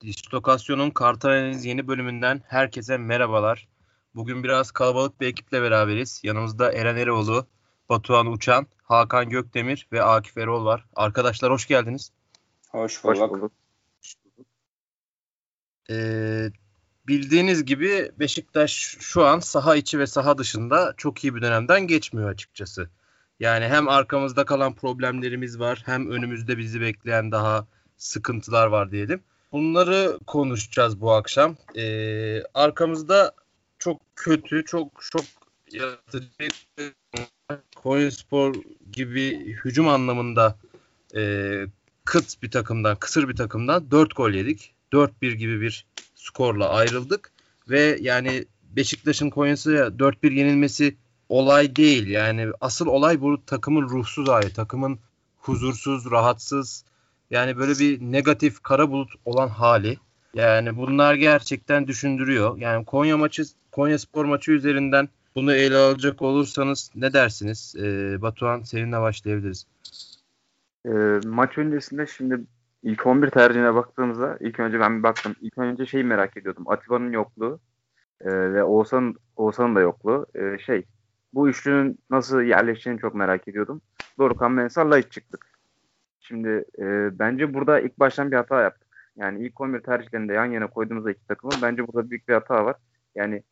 Dislokasyon'un Kartal yeni bölümünden herkese merhabalar. Bugün biraz kalabalık bir ekiple beraberiz. Yanımızda Eren Eroğlu, Batuhan Uçan, Hakan Gökdemir ve Akif Erol var. Arkadaşlar hoş geldiniz. Hoş bulduk. Hoş bulduk. Ee, bildiğiniz gibi Beşiktaş şu an saha içi ve saha dışında çok iyi bir dönemden geçmiyor açıkçası. Yani hem arkamızda kalan problemlerimiz var hem önümüzde bizi bekleyen daha sıkıntılar var diyelim. Bunları konuşacağız bu akşam. Ee, arkamızda çok kötü, çok çok yaratıcı Konyaspor gibi hücum anlamında e, kıt bir takımdan, kısır bir takımdan 4 gol yedik. 4-1 gibi bir skorla ayrıldık ve yani Beşiktaş'ın Konya'sı'ya 4-1 yenilmesi olay değil. Yani asıl olay bu takımın ruhsuz hali, takımın huzursuz, rahatsız, yani böyle bir negatif kara bulut olan hali. Yani bunlar gerçekten düşündürüyor. Yani Konya maçı, Konya Spor maçı üzerinden bunu ele alacak olursanız ne dersiniz? Ee, Batuhan seninle başlayabiliriz. E, maç öncesinde şimdi ilk 11 tercihine baktığımızda ilk önce ben bir baktım. İlk önce şeyi merak ediyordum. Atiba'nın yokluğu e, ve Oğuzhan'ın Oğuzhan'ın da yokluğu. E, şey bu üçlünün nasıl yerleşeceğini çok merak ediyordum. Dorukhan Mensah'la hiç çıktık. Şimdi e, bence burada ilk baştan bir hata yaptık. Yani ilk 11 tercihlerinde yan yana koyduğumuzda iki takımı bence burada büyük bir hata var. Yani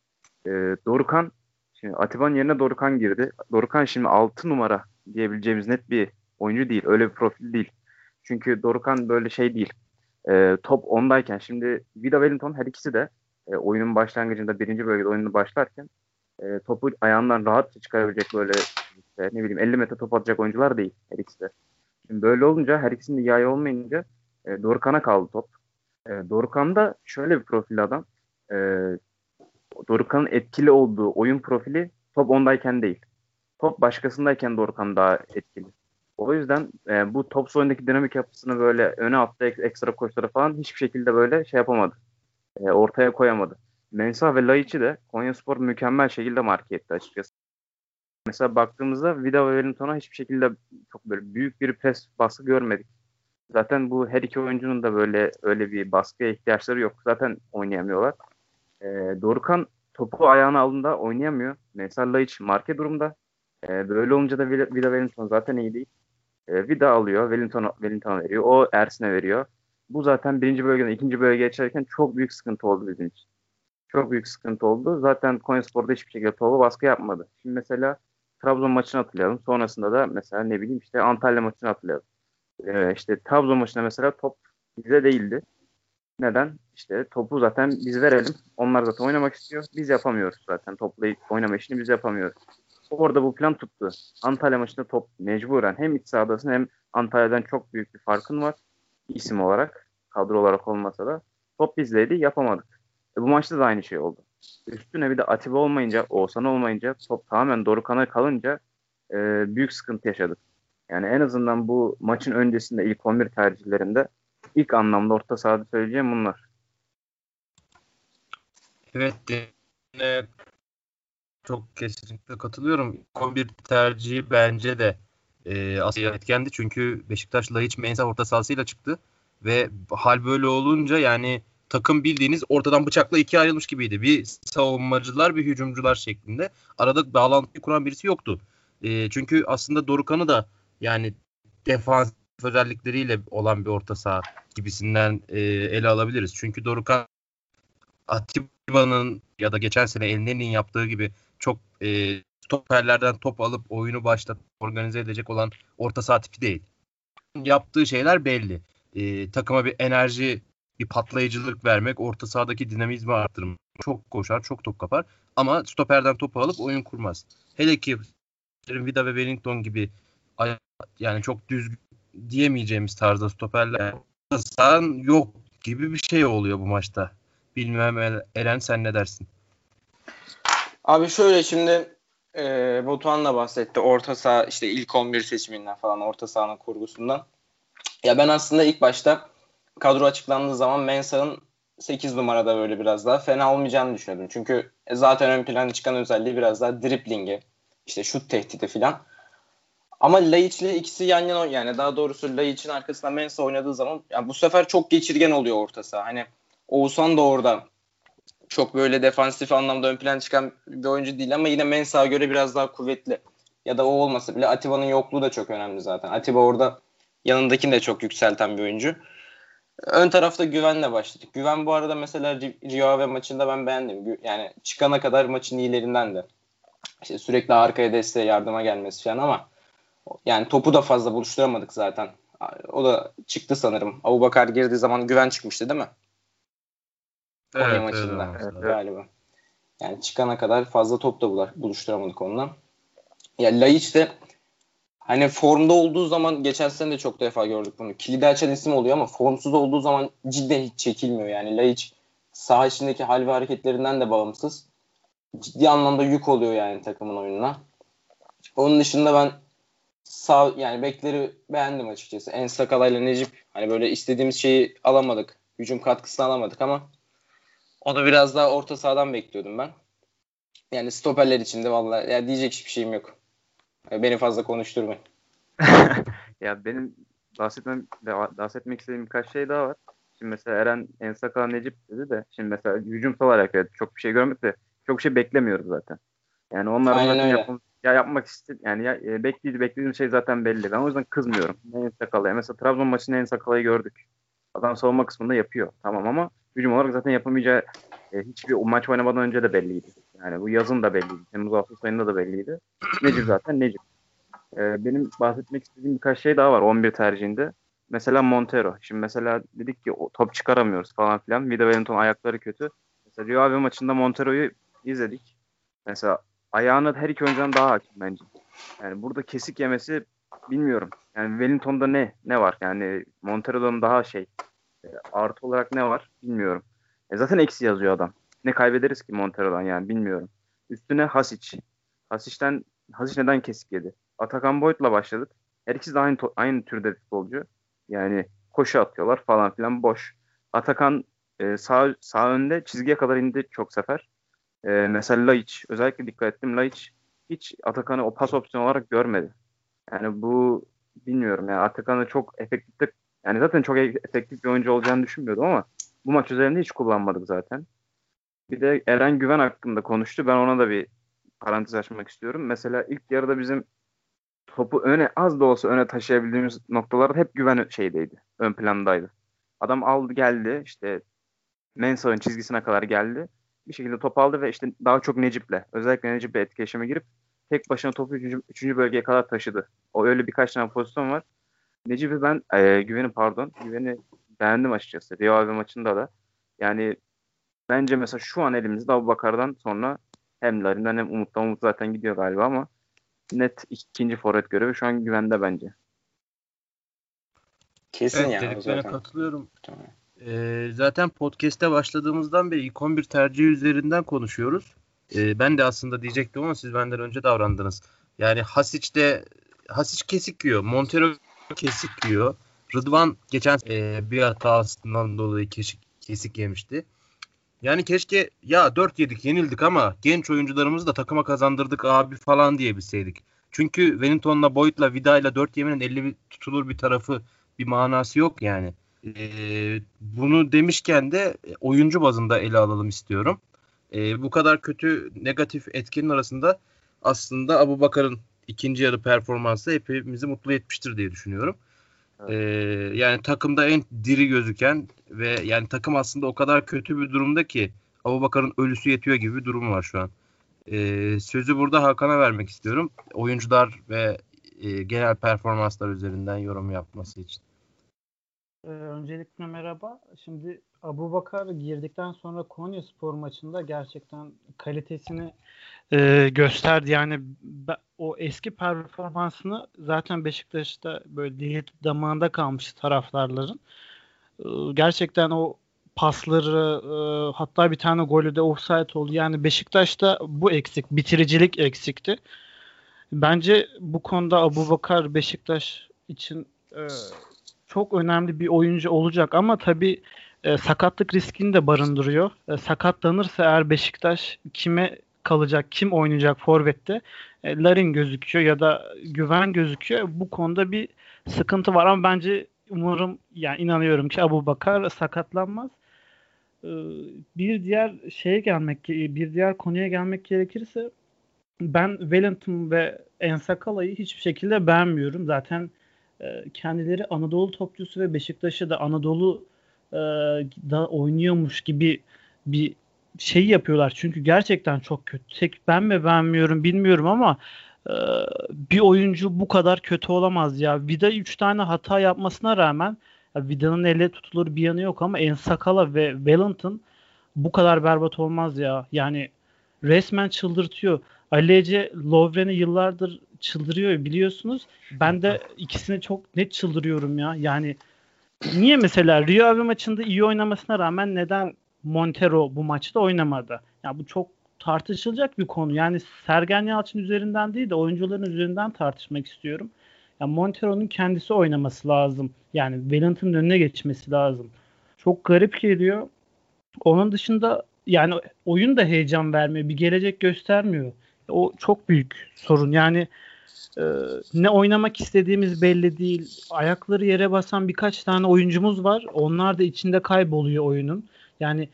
e, Dorukan şimdi Atiba'nın yerine Dorukan girdi. Dorukan şimdi 6 numara diyebileceğimiz net bir oyuncu değil. Öyle bir profil değil. Çünkü Dorukan böyle şey değil. E, top ondayken şimdi Vida Wellington her ikisi de e, oyunun başlangıcında birinci bölgede oyunu başlarken e, topu ayağından rahatça çıkarabilecek böyle işte, ne bileyim 50 metre top atacak oyuncular değil her ikisi de. Şimdi böyle olunca her ikisinin de yay olmayınca e, Dorukhan'a kaldı top. E, Dorukhan da şöyle bir profil adam. E, Dorukhan'ın etkili olduğu oyun profili top ondayken değil. Top başkasındayken Dorukhan daha etkili. O yüzden e, bu top oyundaki dinamik yapısını böyle öne attı ekstra koşuları falan hiçbir şekilde böyle şey yapamadı. E, ortaya koyamadı. Mensah ve Laiç'i de Konyaspor mükemmel şekilde marke etti açıkçası. Mesela baktığımızda Vida ve Wellington'a hiçbir şekilde çok böyle büyük bir pres baskı görmedik. Zaten bu her iki oyuncunun da böyle öyle bir baskıya ihtiyaçları yok. Zaten oynayamıyorlar. E, Dorukan topu ayağına alında oynayamıyor. Mesela Laiç marke durumda. E, böyle olunca da Vida, Vida Wellington zaten iyi değil. E, Vida alıyor. Wellington, Wellington veriyor. O Ersin'e veriyor. Bu zaten birinci bölgeden ikinci bölgeye geçerken çok büyük sıkıntı oldu bizim için. Çok büyük sıkıntı oldu. Zaten Konyaspor'da hiçbir şekilde topu baskı yapmadı. Şimdi mesela Trabzon maçını hatırlayalım. Sonrasında da mesela ne bileyim işte Antalya maçını hatırlayalım. Ee, işte Trabzon maçında mesela top bize değildi. Neden? İşte topu zaten biz verelim. Onlar zaten oynamak istiyor. Biz yapamıyoruz zaten. Topla oynama işini biz yapamıyoruz. Orada bu plan tuttu. Antalya maçında top mecburen hem iç sahadasın hem Antalya'dan çok büyük bir farkın var. isim olarak. Kadro olarak olmasa da. Top bizleydi yapamadık. E bu maçta da aynı şey oldu. Üstüne bir de Atiba olmayınca, Oğuzhan olmayınca top tamamen Dorukan'a kalınca e, büyük sıkıntı yaşadık. Yani en azından bu maçın öncesinde ilk 11 tercihlerinde ilk anlamda orta sahada söyleyeceğim bunlar. Evet de, çok kesinlikle katılıyorum. 11 tercihi bence de e, aslında etkendi. Çünkü Beşiktaş'la hiç Mensa orta sahasıyla çıktı. Ve hal böyle olunca yani takım bildiğiniz ortadan bıçakla ikiye ayrılmış gibiydi. Bir savunmacılar bir hücumcular şeklinde. Arada bağlantı kuran birisi yoktu. E, çünkü aslında Dorukan'ı da yani defans özellikleriyle olan bir orta saha gibisinden e, ele alabiliriz. Çünkü Dorukan Atiba'nın ya da geçen sene Elneni'nin yaptığı gibi çok e, stoperlerden top alıp oyunu başlatıp organize edecek olan orta saha tipi değil. Yaptığı şeyler belli. E, takıma bir enerji bir patlayıcılık vermek, orta sahadaki dinamizmi arttırmak. Çok koşar, çok top kapar ama stoperden topu alıp oyun kurmaz. Hele ki Vida ve Wellington gibi yani çok düz diyemeyeceğimiz tarzda stoperler sahan yok gibi bir şey oluyor bu maçta. Bilmem Eren sen ne dersin? Abi şöyle şimdi e, Batuhan da bahsetti. Orta saha işte ilk 11 seçiminden falan orta sahanın kurgusundan. Ya ben aslında ilk başta kadro açıklandığı zaman Mensah'ın 8 numarada böyle biraz daha fena olmayacağını düşünüyordum. Çünkü zaten ön plana çıkan özelliği biraz daha driplingi, işte şut tehdidi filan. Ama Laiç ile ikisi yan yana yani daha doğrusu Laiç'in arkasında Mensah oynadığı zaman yani bu sefer çok geçirgen oluyor orta saha. Hani Oğuzhan da orada çok böyle defansif anlamda ön plan çıkan bir oyuncu değil ama yine Mensah'a göre biraz daha kuvvetli. Ya da o olmasa bile Atiba'nın yokluğu da çok önemli zaten. Atiba orada yanındakini de çok yükselten bir oyuncu. Ön tarafta Güven'le başladık. Güven bu arada mesela Rio ve maçında ben beğendim. Yani çıkana kadar maçın iyilerinden de. İşte sürekli arkaya desteğe yardıma gelmesi falan ama yani topu da fazla buluşturamadık zaten. O da çıktı sanırım. Abu Bakar girdiği zaman Güven çıkmıştı değil mi? Konya evet, maçında evet, galiba. Yani çıkana kadar fazla top da buluşturamadık onunla. Ya Laiç de hani formda olduğu zaman geçen sene de çok defa gördük bunu. Kilidi açan isim oluyor ama formsuz olduğu zaman cidden hiç çekilmiyor. Yani Laiç saha içindeki hal ve hareketlerinden de bağımsız. Ciddi anlamda yük oluyor yani takımın oyununa. Onun dışında ben sağ yani bekleri beğendim açıkçası. En Sakalayla Necip hani böyle istediğimiz şeyi alamadık. Hücum katkısını alamadık ama onu biraz daha orta sahadan bekliyordum ben. Yani stoperler içinde vallahi ya diyecek hiçbir şeyim yok. Beni fazla konuşturmayın. ya benim bahsetmem, bahsetmek istediğim birkaç şey daha var. Şimdi mesela Eren Ensaka Necip dedi de şimdi mesela hücumsal olarak evet, çok bir şey görmedik de çok bir şey beklemiyoruz zaten. Yani onların zaten yapım, ya yapmak istedi yani ya, e, beklediği beklediğim şey zaten belli. Ben o yüzden kızmıyorum. En Sakala'ya. Mesela Trabzon maçında En Sakala'yı gördük. Adam savunma kısmında yapıyor. Tamam ama hücum olarak zaten yapamayacağı e, hiçbir maç oynamadan önce de belliydi. Yani bu yazın da belliydi. Temmuz Ağustos ayında da belliydi. Necip zaten Necip. E, benim bahsetmek istediğim birkaç şey daha var 11 tercihinde. Mesela Montero. Şimdi mesela dedik ki top çıkaramıyoruz falan filan. Vida Wellington ayakları kötü. Mesela Rio Ave maçında Montero'yu izledik. Mesela ayağını her iki oyuncudan daha hakim bence. Yani burada kesik yemesi bilmiyorum. Yani Wellington'da ne ne var? Yani Montero'dan daha şey e, artı olarak ne var bilmiyorum. E zaten eksi yazıyor adam. Ne kaybederiz ki Montero'dan yani bilmiyorum. Üstüne Hasic. Hasic'ten Hasic neden kesik yedi? Atakan Boyd'la başladık. Her ikisi de aynı, aynı türde futbolcu. Yani koşu atıyorlar falan filan boş. Atakan e, sağ, sağ önde çizgiye kadar indi çok sefer. E, mesela Laiç. Özellikle dikkat ettim. Laiç hiç Atakan'ı o pas opsiyonu olarak görmedi. Yani bu bilmiyorum yani Atakan'ı çok efektif yani zaten çok efektif bir oyuncu olacağını düşünmüyordum ama bu maç üzerinde hiç kullanmadık zaten. Bir de Eren Güven hakkında konuştu. Ben ona da bir parantez açmak istiyorum. Mesela ilk yarıda bizim topu öne az da olsa öne taşıyabildiğimiz noktalar hep güven şeydeydi. Ön plandaydı. Adam aldı geldi işte Mensah'ın çizgisine kadar geldi. Bir şekilde top aldı ve işte daha çok Necip'le özellikle Necip'le etkileşime girip tek başına topu 3. bölgeye kadar taşıdı. O öyle birkaç tane pozisyon var. Necip'i ben e, güveni pardon güveni beğendim açıkçası. Rio Ave maçında da. Yani bence mesela şu an elimizde Abu Bakar'dan sonra hem Larin'den hem Umut'tan Umut zaten gidiyor galiba ama net ikinci forvet görevi şu an güvende bence. Kesin evet, yani. Dediklerine katılıyorum. Tamam. Ee, zaten podcast'te başladığımızdan beri ilk 11 tercihi üzerinden konuşuyoruz. Ee, ben de aslında diyecektim ama siz benden önce davrandınız. Yani Hasic de Hasic kesik yiyor. Montero kesik yiyor. Rıdvan geçen e, bir hatasından dolayı kesik, kesik yemişti. Yani keşke ya 4 yedik yenildik ama genç oyuncularımızı da takıma kazandırdık abi falan diyebilseydik. Çünkü Wellington'la Boyd'la Vida'yla 4 yemenin 50 tutulur bir tarafı bir manası yok yani. Ee, bunu demişken de oyuncu bazında ele alalım istiyorum. Ee, bu kadar kötü negatif etkinin arasında aslında Abu Bakar'ın ikinci yarı performansı hepimizi mutlu etmiştir diye düşünüyorum. Ee, yani takımda en diri gözüken ve yani takım aslında o kadar kötü bir durumda ki Abu Bakar'ın ölüsü yetiyor gibi bir durum var şu an. Ee, sözü burada Hakan'a vermek istiyorum. Oyuncular ve e, genel performanslar üzerinden yorum yapması için. Ee, öncelikle merhaba. Şimdi Abu Bakar girdikten sonra Konya Spor maçında gerçekten kalitesini e, gösterdi. Yani o eski performansını zaten Beşiktaş'ta böyle dili damağında kalmış taraftarların. E, gerçekten o pasları e, hatta bir tane golü de offside oldu. Yani Beşiktaş'ta bu eksik. Bitiricilik eksikti. Bence bu konuda Abu Bakar Beşiktaş için e, çok önemli bir oyuncu olacak ama tabii e, sakatlık riskini de barındırıyor. E, sakatlanırsa eğer Beşiktaş kime kalacak, kim oynayacak forvette e, Larin gözüküyor ya da Güven gözüküyor. Bu konuda bir sıkıntı var ama bence umarım yani inanıyorum ki Abu Bakar sakatlanmaz. e, bir diğer şeye gelmek bir diğer konuya gelmek gerekirse ben Wellington ve Ensakala'yı hiçbir şekilde beğenmiyorum. Zaten e, kendileri Anadolu topçusu ve Beşiktaş'ı da Anadolu e, da oynuyormuş gibi bir şey yapıyorlar. Çünkü gerçekten çok kötü. Tek ben mi beğenmiyorum bilmiyorum ama e, bir oyuncu bu kadar kötü olamaz ya. Vida 3 tane hata yapmasına rağmen Vida'nın elle tutulur bir yanı yok ama Ensakala ve Wellington bu kadar berbat olmaz ya. Yani resmen çıldırtıyor. Ali Ece Lovren'i yıllardır çıldırıyor biliyorsunuz. Ben de ikisini çok net çıldırıyorum ya. Yani niye mesela Rio Ave maçında iyi oynamasına rağmen neden Montero bu maçta oynamadı? Ya yani bu çok tartışılacak bir konu. Yani Sergen Yalçın üzerinden değil de oyuncuların üzerinden tartışmak istiyorum. Yani Montero'nun kendisi oynaması lazım. Yani Wellington'ın önüne geçmesi lazım. Çok garip geliyor. Onun dışında yani oyun da heyecan vermiyor. Bir gelecek göstermiyor. O çok büyük sorun. Yani e, ne oynamak istediğimiz belli değil. Ayakları yere basan birkaç tane oyuncumuz var. Onlar da içinde kayboluyor oyunun. Yani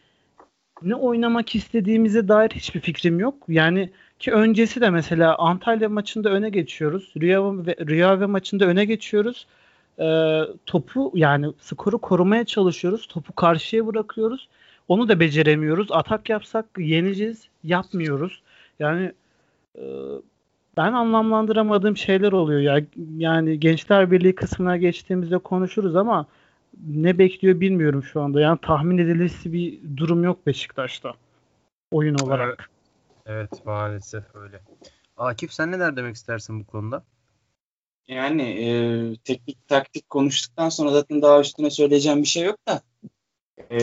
ne oynamak istediğimize dair hiçbir fikrim yok. Yani ki öncesi de mesela Antalya maçında öne geçiyoruz. Rüya ve Rüya ve maçında öne geçiyoruz. E, topu yani skoru korumaya çalışıyoruz. Topu karşıya bırakıyoruz. Onu da beceremiyoruz. Atak yapsak yeneceğiz. Yapmıyoruz. Yani ben anlamlandıramadığım şeyler oluyor ya. Yani Gençler Birliği kısmına geçtiğimizde konuşuruz ama ne bekliyor bilmiyorum şu anda. Yani tahmin edilisi bir durum yok Beşiktaş'ta oyun olarak. Evet, evet maalesef öyle. Akif sen neler demek istersin bu konuda? Yani e, teknik taktik konuştuktan sonra zaten daha üstüne söyleyeceğim bir şey yok da e,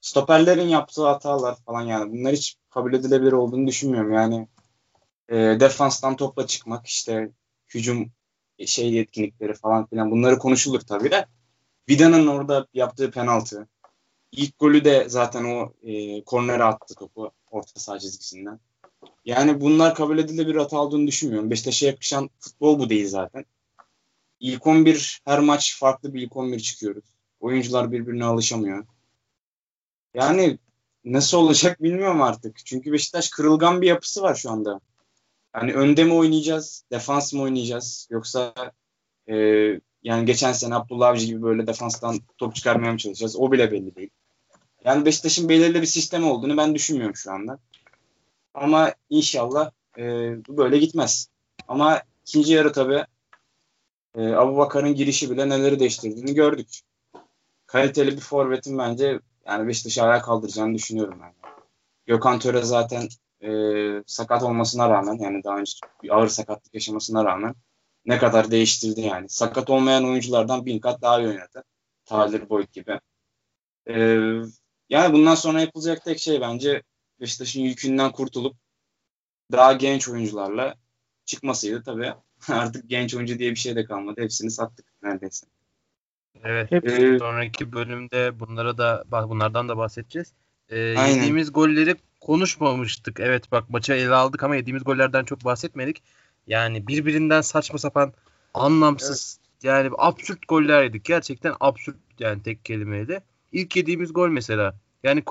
stoperlerin yaptığı hatalar falan yani bunlar hiç kabul edilebilir olduğunu düşünmüyorum. Yani e, defanstan topla çıkmak işte hücum şey yetkinlikleri falan filan bunları konuşulur tabii de Vida'nın orada yaptığı penaltı ilk golü de zaten o e, kornere attı topu orta saha çizgisinden. Yani bunlar kabul edilebilir hata olduğunu düşünmüyorum. Beşiktaş'a yakışan futbol bu değil zaten. İlk 11 her maç farklı bir ilk 11 çıkıyoruz. Oyuncular birbirine alışamıyor. Yani nasıl olacak bilmiyorum artık. Çünkü Beşiktaş kırılgan bir yapısı var şu anda. Yani önde mi oynayacağız, defans mı oynayacağız yoksa e, yani geçen sene Abdullah Avcı gibi böyle defanstan top çıkarmaya mı çalışacağız? O bile belli değil. Yani Beşiktaş'ın belirli bir sistem olduğunu ben düşünmüyorum şu anda. Ama inşallah e, bu böyle gitmez. Ama ikinci yarı tabii e, Abu Bakar'ın girişi bile neleri değiştirdiğini gördük. Kaliteli bir forvetin bence yani Beşiktaş'ı ayağa kaldıracağını düşünüyorum ben. Yani. Gökhan Töre zaten e, sakat olmasına rağmen yani daha önce bir ağır sakatlık yaşamasına rağmen ne kadar değiştirdi yani. Sakat olmayan oyunculardan bin kat daha iyi oynadı. Tyler Boyd gibi. E, yani bundan sonra yapılacak tek şey bence Beşiktaş'ın yükünden kurtulup daha genç oyuncularla çıkmasıydı tabii. Artık genç oyuncu diye bir şey de kalmadı. Hepsini sattık neredeyse. Evet. Ee, sonraki bölümde bunlara da bunlardan da bahsedeceğiz. Ee, yediğimiz golleri konuşmamıştık. Evet bak maça ele aldık ama yediğimiz gollerden çok bahsetmedik. Yani birbirinden saçma sapan anlamsız evet. yani absürt goller yedik. Gerçekten absürt yani tek kelimeyle. İlk yediğimiz gol mesela. Yani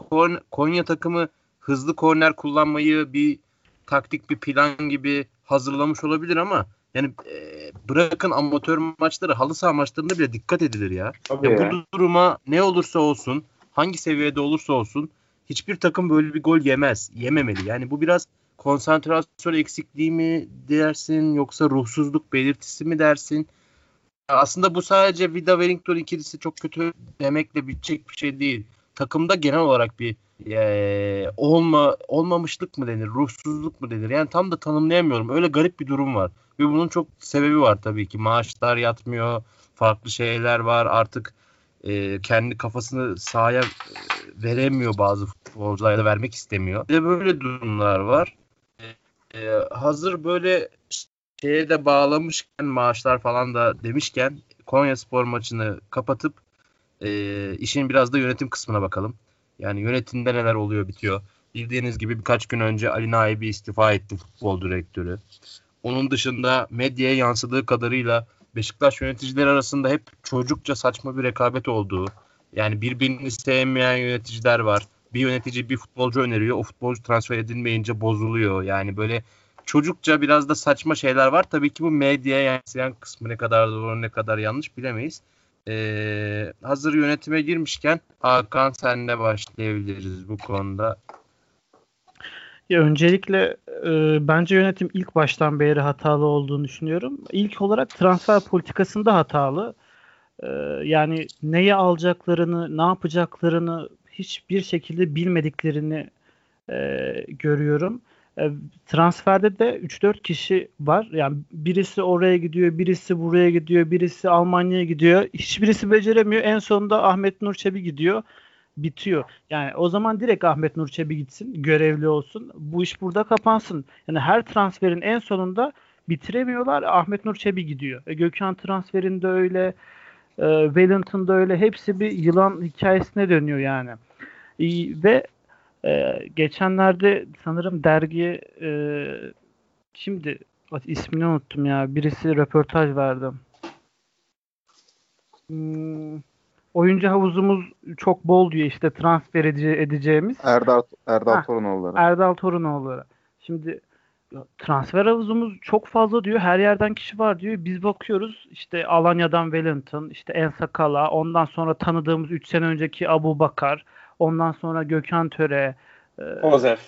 Konya takımı hızlı korner kullanmayı bir taktik bir plan gibi hazırlamış olabilir ama yani e, bırakın amatör maçları halı saha maçlarında bile dikkat edilir ya. ya, ya. Bu duruma ne olursa olsun hangi seviyede olursa olsun hiçbir takım böyle bir gol yemez. Yememeli. Yani bu biraz konsantrasyon eksikliği mi dersin yoksa ruhsuzluk belirtisi mi dersin? Aslında bu sadece Vida Wellington ikilisi çok kötü demekle bitecek bir şey değil. Takımda genel olarak bir e, olma olmamışlık mı denir, ruhsuzluk mu denir? Yani tam da tanımlayamıyorum. Öyle garip bir durum var. Ve bunun çok sebebi var tabii ki. Maaşlar yatmıyor, farklı şeyler var. Artık e, kendi kafasını sahaya e, veremiyor bazı futbolcular da vermek istemiyor. Bir de böyle durumlar var. E, hazır böyle şeye de bağlamışken maaşlar falan da demişken Konya Spor maçını kapatıp e, işin biraz da yönetim kısmına bakalım. Yani yönetimde neler oluyor bitiyor. Bildiğiniz gibi birkaç gün önce Ali Naibi istifa etti futbol direktörü. Onun dışında medyaya yansıdığı kadarıyla Beşiktaş yöneticileri arasında hep çocukça saçma bir rekabet olduğu, Yani birbirini sevmeyen yöneticiler var. Bir yönetici bir futbolcu öneriyor. O futbolcu transfer edilmeyince bozuluyor. Yani böyle çocukça biraz da saçma şeyler var. Tabii ki bu medyaya yansıyan kısmı ne kadar doğru ne kadar yanlış bilemeyiz. Ee, hazır yönetime girmişken Hakan senle başlayabiliriz bu konuda. Ya öncelikle e, bence yönetim ilk baştan beri hatalı olduğunu düşünüyorum. İlk olarak transfer politikasında hatalı. E, yani neyi alacaklarını, ne yapacaklarını hiçbir şekilde bilmediklerini e, görüyorum. E, transferde de 3-4 kişi var. Yani birisi oraya gidiyor, birisi buraya gidiyor, birisi Almanya'ya gidiyor. Hiçbirisi beceremiyor. En sonunda Ahmet Nur Çebi gidiyor. Bitiyor. Yani o zaman direkt Ahmet Nur Çebi gitsin, görevli olsun. Bu iş burada kapansın. Yani her transferin en sonunda bitiremiyorlar. Ahmet Nur Çebi gidiyor. E, Gökhan transferinde öyle, e, Wellington'da öyle. Hepsi bir yılan hikayesine dönüyor yani. E, ve ee, geçenlerde sanırım dergiye e, şimdi ismini unuttum ya. Birisi röportaj verdi. Hmm, oyuncu havuzumuz çok bol diyor işte transfer ede- edeceğimiz. Erdal Erdal ha, Torunoğulları. Erdal Torunoğulları. Şimdi transfer havuzumuz çok fazla diyor. Her yerden kişi var diyor. Biz bakıyoruz işte Alanya'dan Wellington, işte Ensakala, ondan sonra tanıdığımız 3 sene önceki Abu Bakar, Ondan sonra Gökhan Töre. E, Ozef.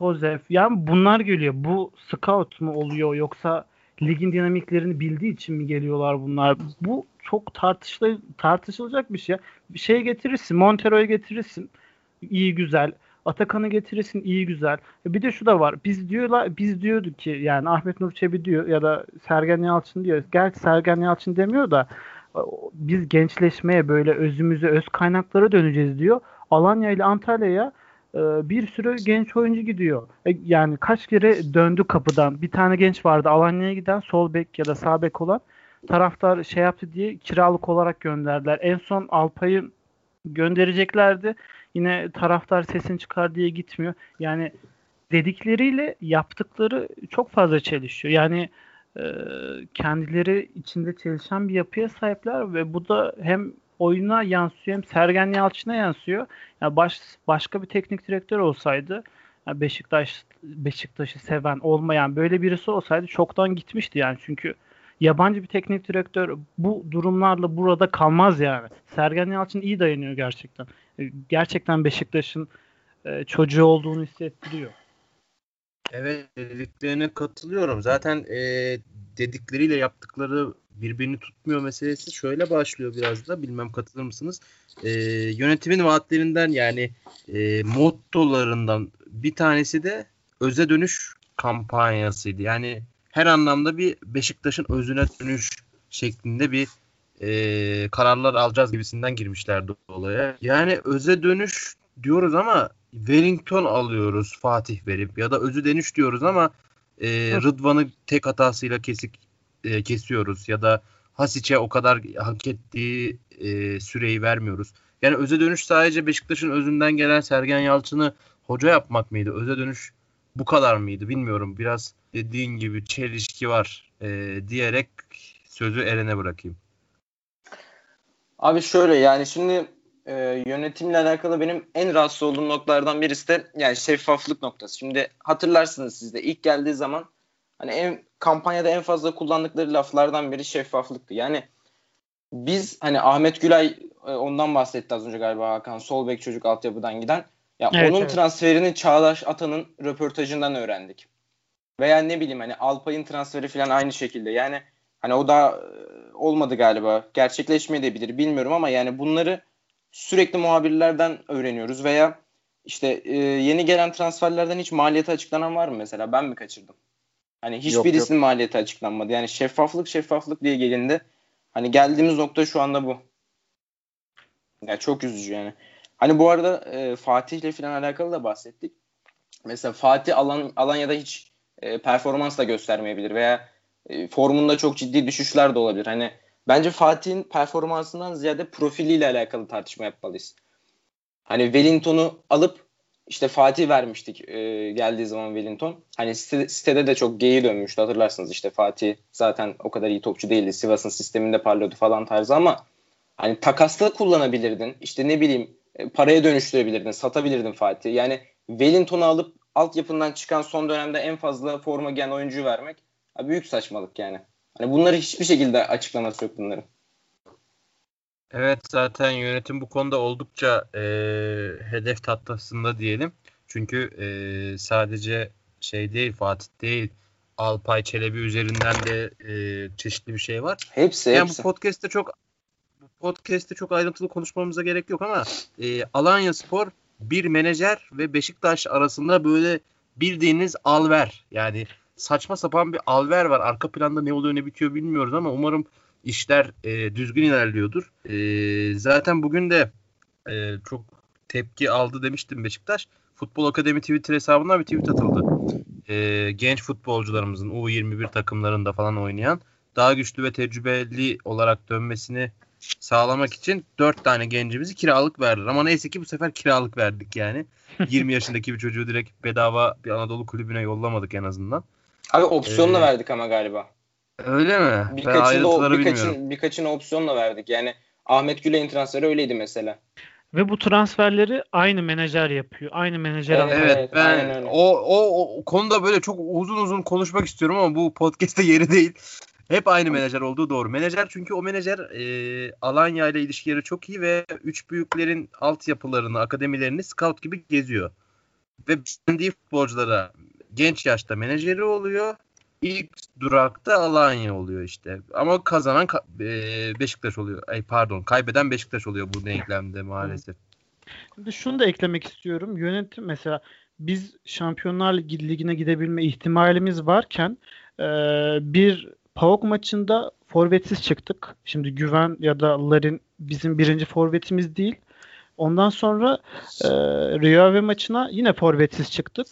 Ozef. Yani bunlar geliyor. Bu scout mu oluyor yoksa ligin dinamiklerini bildiği için mi geliyorlar bunlar? Bu çok tartışıl tartışılacak bir şey. Bir şey getirirsin. Montero'yu getirirsin. iyi güzel. Atakan'ı getirirsin iyi güzel. E, bir de şu da var. Biz diyorlar biz diyorduk ki yani Ahmet Nur Çebi diyor ya da Sergen Yalçın diyor. Gerçi Sergen Yalçın demiyor da biz gençleşmeye böyle özümüze öz kaynaklara döneceğiz diyor. Alanya ile Antalya'ya e, bir sürü genç oyuncu gidiyor. E, yani kaç kere döndü kapıdan. Bir tane genç vardı Alanya'ya giden sol bek ya da sağ bek olan. Taraftar şey yaptı diye kiralık olarak gönderdiler. En son Alpay'ı göndereceklerdi. Yine taraftar sesini çıkar diye gitmiyor. Yani dedikleriyle yaptıkları çok fazla çelişiyor. Yani e, kendileri içinde çelişen bir yapıya sahipler ve bu da hem oyuna yansıyor hem Sergen Yalçın'a yansıyor. Yani baş, başka bir teknik direktör olsaydı yani Beşiktaş Beşiktaş'ı seven olmayan böyle birisi olsaydı çoktan gitmişti yani çünkü yabancı bir teknik direktör bu durumlarla burada kalmaz yani. Sergen Yalçın iyi dayanıyor gerçekten. E, gerçekten Beşiktaş'ın e, çocuğu olduğunu hissettiriyor. Evet dediklerine katılıyorum. Zaten e, dedikleriyle yaptıkları birbirini tutmuyor meselesi şöyle başlıyor biraz da bilmem katılır mısınız? E, yönetimin vaatlerinden yani e, mottolarından bir tanesi de öze dönüş kampanyasıydı. Yani her anlamda bir Beşiktaş'ın özüne dönüş şeklinde bir e, kararlar alacağız gibisinden girmişlerdi olaya. Yani öze dönüş diyoruz ama Wellington alıyoruz Fatih verip ya da özü dönüş diyoruz ama e, Rıdvan'ı tek hatasıyla kesik e, kesiyoruz ya da Hasic'e o kadar hak ettiği e, süreyi vermiyoruz. Yani öze dönüş sadece Beşiktaş'ın özünden gelen Sergen Yalçın'ı hoca yapmak mıydı? Öze dönüş bu kadar mıydı bilmiyorum. Biraz dediğin gibi çelişki var e, diyerek sözü Eren'e bırakayım. Abi şöyle yani şimdi e, yönetimle alakalı benim en rahatsız olduğum noktalardan birisi de yani şeffaflık noktası. Şimdi hatırlarsınız siz de ilk geldiği zaman hani en kampanyada en fazla kullandıkları laflardan biri şeffaflıktı. Yani biz hani Ahmet Gülay e, ondan bahsetti az önce galiba Hakan. Sol bek çocuk altyapıdan giden. Ya evet, onun evet. transferini Çağdaş Atan'ın röportajından öğrendik. Veya ne bileyim hani Alpay'ın transferi falan aynı şekilde. Yani hani o da e, olmadı galiba. Gerçekleşmeyebilir bilmiyorum ama yani bunları sürekli muhabirlerden öğreniyoruz veya işte e, yeni gelen transferlerden hiç maliyeti açıklanan var mı mesela? Ben mi kaçırdım? Hani hiçbirisinin maliyeti açıklanmadı. Yani şeffaflık şeffaflık diye gelindi. Hani geldiğimiz nokta şu anda bu. Yani çok üzücü yani. Hani bu arada e, Fatih ile falan alakalı da bahsettik. Mesela Fatih Alan, Alanya'da hiç e, performans da göstermeyebilir veya e, formunda çok ciddi düşüşler de olabilir. Hani bence Fatih'in performansından ziyade profiliyle alakalı tartışma yapmalıyız. Hani Wellington'u alıp işte Fatih vermiştik e, geldiği zaman Wellington. Hani site, sitede de çok geyi dönmüştü hatırlarsınız işte Fatih zaten o kadar iyi topçu değildi. Sivas'ın sisteminde parlıyordu falan tarzı ama Hani takasla kullanabilirdin. İşte ne bileyim e, paraya dönüştürebilirdin, satabilirdin Fatih. Yani Wellington'u alıp altyapından çıkan son dönemde en fazla forma giyen oyuncuyu vermek büyük saçmalık yani. Hani bunları hiçbir şekilde açıklaması yok bunların. Evet zaten yönetim bu konuda oldukça e, hedef tahtasında diyelim. Çünkü e, sadece şey değil Fatih değil Alpay Çelebi üzerinden de e, çeşitli bir şey var. Hepsi yani hepsi. bu podcast'te çok bu podcast'te çok ayrıntılı konuşmamıza gerek yok ama e, Alanya Spor bir menajer ve Beşiktaş arasında böyle bildiğiniz alver yani saçma sapan bir alver var. Arka planda ne oluyor ne bitiyor bilmiyoruz ama umarım işler e, düzgün ilerliyordur. E, zaten bugün de e, çok tepki aldı demiştim Beşiktaş. Futbol Akademi Twitter hesabından bir tweet atıldı. E, genç futbolcularımızın U21 takımlarında falan oynayan daha güçlü ve tecrübeli olarak dönmesini sağlamak için 4 tane gencimizi kiralık verdiler. Ama neyse ki bu sefer kiralık verdik yani. 20 yaşındaki bir çocuğu direkt bedava bir Anadolu kulübüne yollamadık en azından. Abi opsiyonla Ee, verdik ama galiba. Öyle mi? Birkaçını, bilmiyorum. birkaçın, birkaçını opsiyonla verdik. Yani Ahmet Güley'in transferi öyleydi mesela. Ve bu transferleri aynı menajer yapıyor. Aynı menajer Evet, alıyor. Evet, ben o, o o konuda böyle çok uzun uzun konuşmak istiyorum ama bu podcast'te yeri değil. Hep aynı menajer olduğu doğru. Menajer çünkü o menajer e, Alanya ile ilişkileri çok iyi ve üç büyüklerin altyapılarını, akademilerini scout gibi geziyor. Ve beğendiği futbolculara genç yaşta menajeri oluyor. İlk durakta Alanya oluyor işte. Ama kazanan ka- e, Beşiktaş oluyor. Ay pardon, kaybeden Beşiktaş oluyor bu denklemde maalesef. Şimdi şunu da eklemek istiyorum. Yönetim mesela biz Şampiyonlar Ligi- Ligi'ne gidebilme ihtimalimiz varken e, bir PAOK maçında forvetsiz çıktık. Şimdi Güven ya da Larin bizim birinci forvetimiz değil. Ondan sonra e, Rio Ave maçına yine forvetsiz çıktık.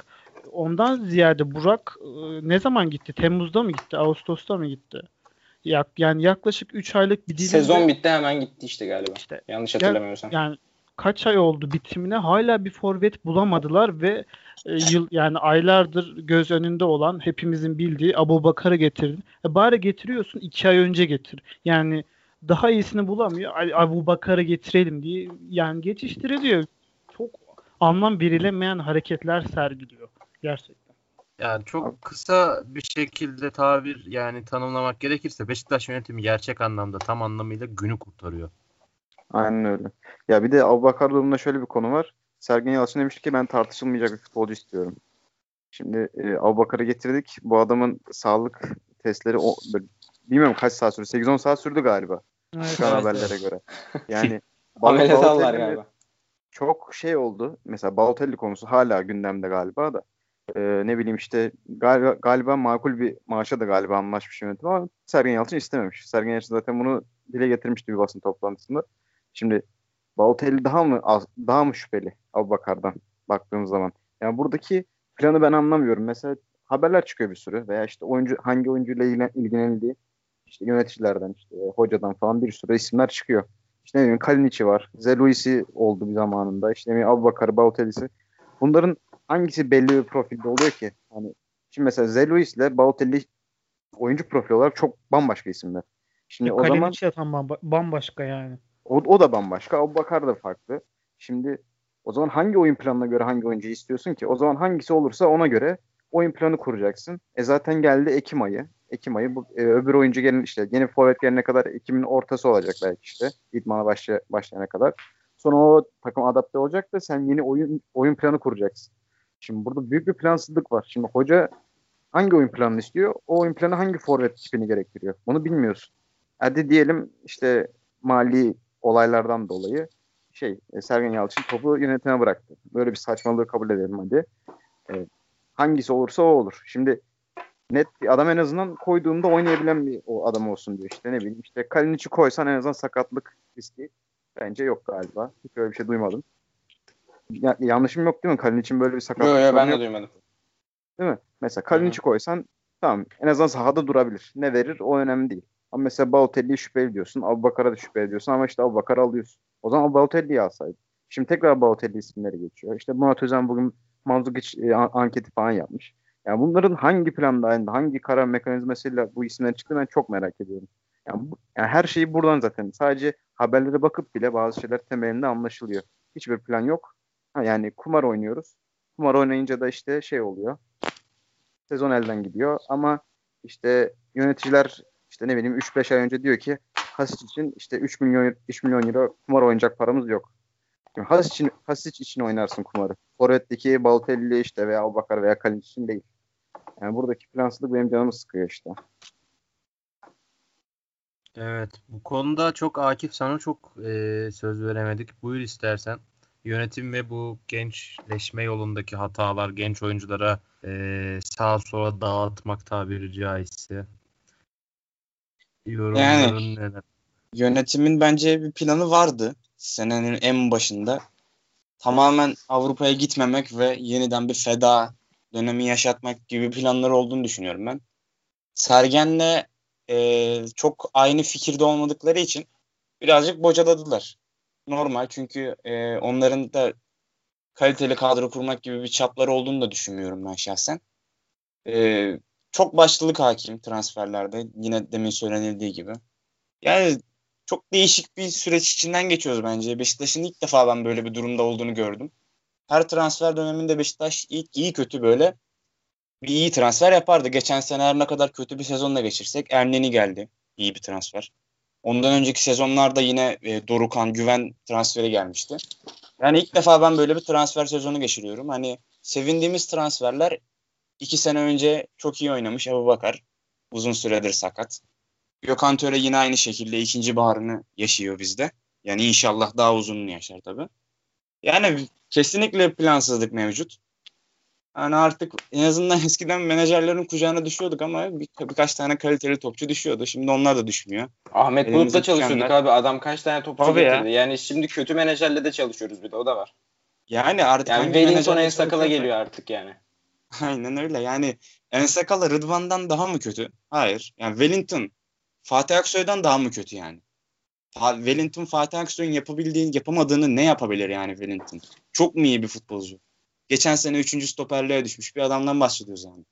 Ondan ziyade Burak e, ne zaman gitti? Temmuz'da mı gitti? Ağustos'ta mı gitti? Yak, yani yaklaşık 3 aylık bir dilimde Sezon bitti hemen gitti işte galiba. işte Yanlış hatırlamıyorsam. yani kaç ay oldu bitimine hala bir forvet bulamadılar ve e, yıl yani aylardır göz önünde olan hepimizin bildiği Abu Bakar'ı getirdin. E, bari getiriyorsun iki ay önce getir. Yani daha iyisini bulamıyor. Abu Bakar'ı getirelim diye yani geçiştiriliyor. Çok anlam verilemeyen hareketler sergiliyor gerçekten. Yani çok kısa bir şekilde tabir yani tanımlamak gerekirse Beşiktaş yönetimi gerçek anlamda tam anlamıyla günü kurtarıyor. Aynen öyle. Ya bir de Abubakar durumunda şöyle bir konu var. Sergen Yalçın demiş ki ben tartışılmayacak bir futbolcu istiyorum. Şimdi e, Abubakar'ı getirdik. Bu adamın sağlık testleri o, böyle, bilmiyorum kaç saat sürdü. 8-10 saat sürdü galiba. Evet, Çıkan evet, haberlere göre. Yani Ameliyat aldılar galiba. çok şey oldu. Mesela Balotelli konusu hala gündemde galiba da. Ee, ne bileyim işte galiba, galiba makul bir maaşa da galiba anlaşmış yönetim ama Sergen Yalçın istememiş. Sergen Yalçın zaten bunu dile getirmişti bir basın toplantısında. Şimdi Balotelli daha mı az, daha mı şüpheli Abubakar'dan baktığımız zaman? Yani buradaki planı ben anlamıyorum. Mesela haberler çıkıyor bir sürü veya işte oyuncu hangi oyuncuyla ilgilen, ilgilenildiği işte yöneticilerden işte hocadan falan bir sürü isimler çıkıyor. İşte ne bileyim Kalinic'i var. Zeluis'i oldu bir zamanında. İşte ne bileyim Abubakar, Balotelli'si. Bunların hangisi belli bir profilde oluyor ki? Hani şimdi mesela Zeluis ile Balotelli oyuncu profili olarak çok bambaşka isimler. Şimdi o zaman tam bamba- bambaşka yani. O, o da bambaşka. Abubakar da farklı. Şimdi o zaman hangi oyun planına göre hangi oyuncuyu istiyorsun ki? O zaman hangisi olursa ona göre oyun planı kuracaksın. E zaten geldi Ekim ayı. Ekim ayı bu e, öbür oyuncu gelin işte yeni forvet gelene kadar Ekim'in ortası olacak belki işte. İdmana başla, başlayana kadar. Sonra o takım adapte olacak da sen yeni oyun oyun planı kuracaksın. Şimdi burada büyük bir plansızlık var. Şimdi hoca hangi oyun planını istiyor? O oyun planı hangi forvet tipini gerektiriyor? Bunu bilmiyorsun. Hadi diyelim işte mali olaylardan dolayı şey e, Sergen Yalçın topu yönetime bıraktı. Böyle bir saçmalığı kabul edelim hadi. E, hangisi olursa o olur. Şimdi net bir adam en azından koyduğunda oynayabilen bir o adam olsun diyor işte ne bileyim işte Kalinic'i koysan en azından sakatlık riski bence yok galiba. Hiç öyle bir şey duymadım. Ya, yanlışım yok değil mi? Kalinic'in böyle bir sakatlık Yok yok ben de yok. duymadım. Değil mi? Mesela Kalinic'i koysan tamam en azından sahada durabilir. Ne verir o önemli değil. Ama mesela Balotelli'yi şüphe ediyorsun. Abubakar'a da şüphe ediyorsun ama işte Abubakar'ı alıyorsun. O zaman Balotelli'yi alsaydın. Şimdi tekrar Balotelli isimleri geçiyor. İşte Murat Özen bugün Manzukic e, an- anketi falan yapmış. Yani bunların hangi plan dahilinde, hangi karar mekanizmasıyla bu isimler çıktı ben çok merak ediyorum. Yani, bu- yani her şeyi buradan zaten. Sadece haberlere bakıp bile bazı şeyler temelinde anlaşılıyor. Hiçbir plan yok. Ha, yani kumar oynuyoruz. Kumar oynayınca da işte şey oluyor. Sezon elden gidiyor ama işte yöneticiler işte ne bileyim 3-5 ay önce diyor ki Hasic için işte 3 milyon 3 milyon euro kumar oynayacak paramız yok. Şimdi Hasic için, Hasic için oynarsın kumarı. Forvet'teki Balotelli işte veya Abubakar veya Kalinic için değil. Yani buradaki plansızlık benim canımı sıkıyor işte. Evet. Bu konuda çok Akif sana çok e, söz veremedik. Buyur istersen. Yönetim ve bu gençleşme yolundaki hatalar genç oyunculara e, sağa sola dağıtmak tabiri caizse. Yorumların neler? Yönetimin bence bir planı vardı senenin en başında. Tamamen Avrupa'ya gitmemek ve yeniden bir feda dönemi yaşatmak gibi planları olduğunu düşünüyorum ben. Sergen'le e, çok aynı fikirde olmadıkları için birazcık bocaladılar. Normal çünkü e, onların da kaliteli kadro kurmak gibi bir çapları olduğunu da düşünmüyorum ben şahsen. E, çok başlılık hakim transferlerde yine demin söylenildiği gibi. Yani çok değişik bir süreç içinden geçiyoruz bence. Beşiktaş'ın ilk defa ben böyle bir durumda olduğunu gördüm. Her transfer döneminde Beşiktaş ilk iyi kötü böyle bir iyi transfer yapardı. Geçen sene her ne kadar kötü bir sezonla geçirsek Erneni geldi. İyi bir transfer. Ondan önceki sezonlarda yine e, Dorukan, Güven transferi gelmişti. Yani ilk defa ben böyle bir transfer sezonu geçiriyorum. Hani sevindiğimiz transferler iki sene önce çok iyi oynamış Abu Bakar. Uzun süredir sakat. Gökhan Töre yine aynı şekilde ikinci baharını yaşıyor bizde. Yani inşallah daha uzununu yaşar tabii. Yani kesinlikle plansızlık mevcut. Yani artık en azından eskiden menajerlerin kucağına düşüyorduk ama bir, birkaç tane kaliteli topçu düşüyordu. Şimdi onlar da düşmüyor. Ahmet Bulut'la çalışıyorduk düşenler- abi. Adam kaç tane topçu Tabii ya. getirdi. Yani şimdi kötü menajerle de çalışıyoruz bir de o da var. Yani artık Yani Wellington en sakala geliyor artık yani. Aynen öyle. Yani Ensakala Rıdvan'dan daha mı kötü? Hayır. Yani Wellington Fatih Aksoy'dan daha mı kötü yani? Wellington Fatih Aksoy'un yapabildiğini, yapamadığını ne yapabilir yani Wellington? Çok mu iyi bir futbolcu? Geçen sene 3. stoperliğe düşmüş bir adamdan bahsediyoruz yani.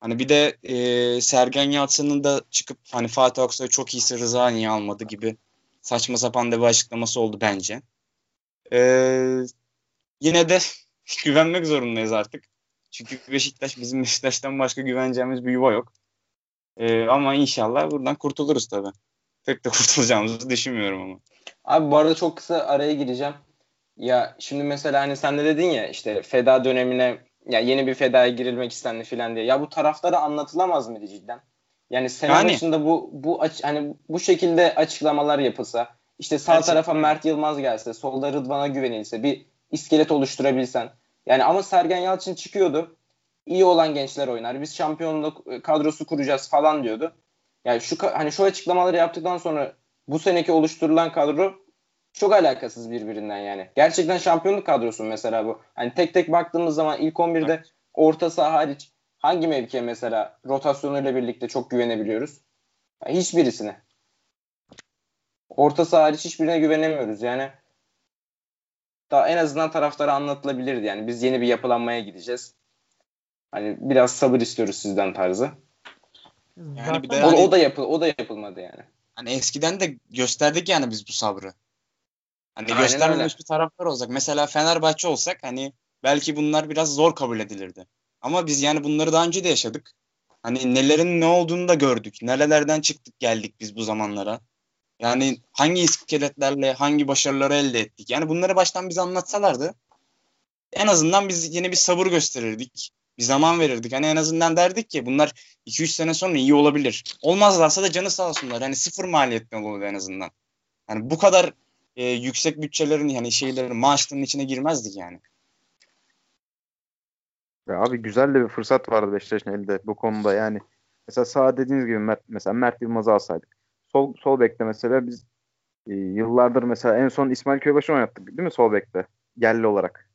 Hani bir de e, Sergen Yalçın'ın da çıkıp hani Fatih Aksoy çok iyisi Rıza niye almadı gibi saçma sapan da bir açıklaması oldu bence. E, yine de güvenmek zorundayız artık. Çünkü Beşiktaş bizim Beşiktaş'tan başka güveneceğimiz bir yuva yok. Ee, ama inşallah buradan kurtuluruz tabii. Pek de kurtulacağımızı düşünmüyorum ama. Abi bu arada çok kısa araya gireceğim. Ya şimdi mesela hani sen de dedin ya işte feda dönemine ya yeni bir fedaya girilmek istendi filan diye. Ya bu taraftara anlatılamaz mıydı cidden? Yani sene Yani. başında bu bu aç, hani bu şekilde açıklamalar yapılsa işte sağ Gerçekten. tarafa Mert Yılmaz gelse, solda Rıdvan'a güvenilse bir iskelet oluşturabilsen. Yani ama Sergen Yalçın çıkıyordu. İyi olan gençler oynar. Biz şampiyonluk e, kadrosu kuracağız falan diyordu. Yani şu hani şu açıklamaları yaptıktan sonra bu seneki oluşturulan kadro çok alakasız birbirinden yani. Gerçekten şampiyonluk kadrosu mesela bu. Hani tek tek baktığımız zaman ilk 11'de orta saha hariç hangi mevkiye mesela rotasyonuyla birlikte çok güvenebiliyoruz? Yani hiçbirisine. Orta saha hariç hiçbirine güvenemiyoruz. Yani daha en azından taraftara anlatılabilirdi. Yani biz yeni bir yapılanmaya gideceğiz. Hani biraz sabır istiyoruz sizden tarzı. Yani bir de O, Yani- o da yapıl o da yapılmadı yani. Hani eskiden de gösterdik yani biz bu sabrı. Hani Aynen göstermemiş öyle. bir taraftar olsak. Mesela Fenerbahçe olsak hani belki bunlar biraz zor kabul edilirdi. Ama biz yani bunları daha önce de yaşadık. Hani nelerin ne olduğunu da gördük. Nerelerden çıktık geldik biz bu zamanlara. Yani hangi iskeletlerle hangi başarıları elde ettik. Yani bunları baştan bize anlatsalardı en azından biz yine bir sabır gösterirdik. Bir zaman verirdik. Hani en azından derdik ki bunlar 2-3 sene sonra iyi olabilir. Olmazlarsa da canı sağ olsunlar. Hani sıfır maliyetten olur en azından. Yani bu kadar e, yüksek bütçelerin yani şeylerin maaşlarının içine girmezdik yani. Ya abi güzel de bir fırsat vardı Beşiktaş'ın elinde bu konuda yani. Mesela sağ dediğiniz gibi Mert, mesela Mert Yılmaz'ı alsaydık. Sol, sol bekte mesela biz e, yıllardır mesela en son İsmail Köybaşı'nı oynattık değil mi sol bekte? Yerli olarak.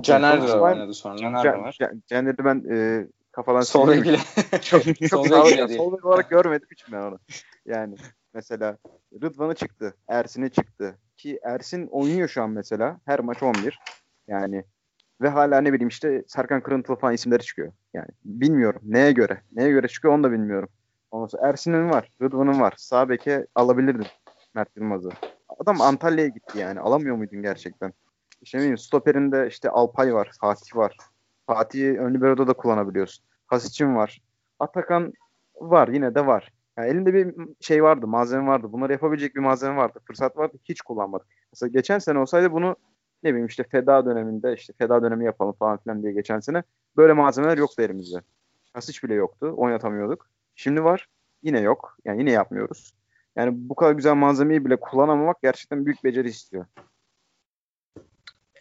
Caner de oynadı sonra. Caner de var. Can- Caner'i ben e, kafadan Sol sileyim. bekle. Çok, çok sol bek olarak görmedim hiç ben onu. Yani mesela Rıdvan'ı çıktı. Ersin'i çıktı. Ki Ersin oynuyor şu an mesela. Her maç 11. Yani ve hala ne bileyim işte Serkan Kırıntılı falan isimleri çıkıyor. Yani bilmiyorum neye göre. Neye göre çıkıyor onu da bilmiyorum. Ondan Ersin'in var. Rıdvan'ın var. Sağ beke alabilirdin Mert Yılmaz'ı. Adam Antalya'ya gitti yani. Alamıyor muydun gerçekten? İşte ne stoperinde işte Alpay var. Fatih var. Fatih'i ön libero'da da kullanabiliyorsun. Hasic'in var. Atakan var. Yine de var. Yani elinde bir şey vardı. Malzeme vardı. Bunları yapabilecek bir malzeme vardı. Fırsat vardı. Hiç kullanmadık. Mesela geçen sene olsaydı bunu ne bileyim işte feda döneminde işte feda dönemi yapalım falan filan diye geçen sene böyle malzemeler yoktu elimizde. Hasic bile yoktu. Oynatamıyorduk. Şimdi var. Yine yok. Yani yine yapmıyoruz. Yani bu kadar güzel malzemeyi bile kullanamamak gerçekten büyük beceri istiyor.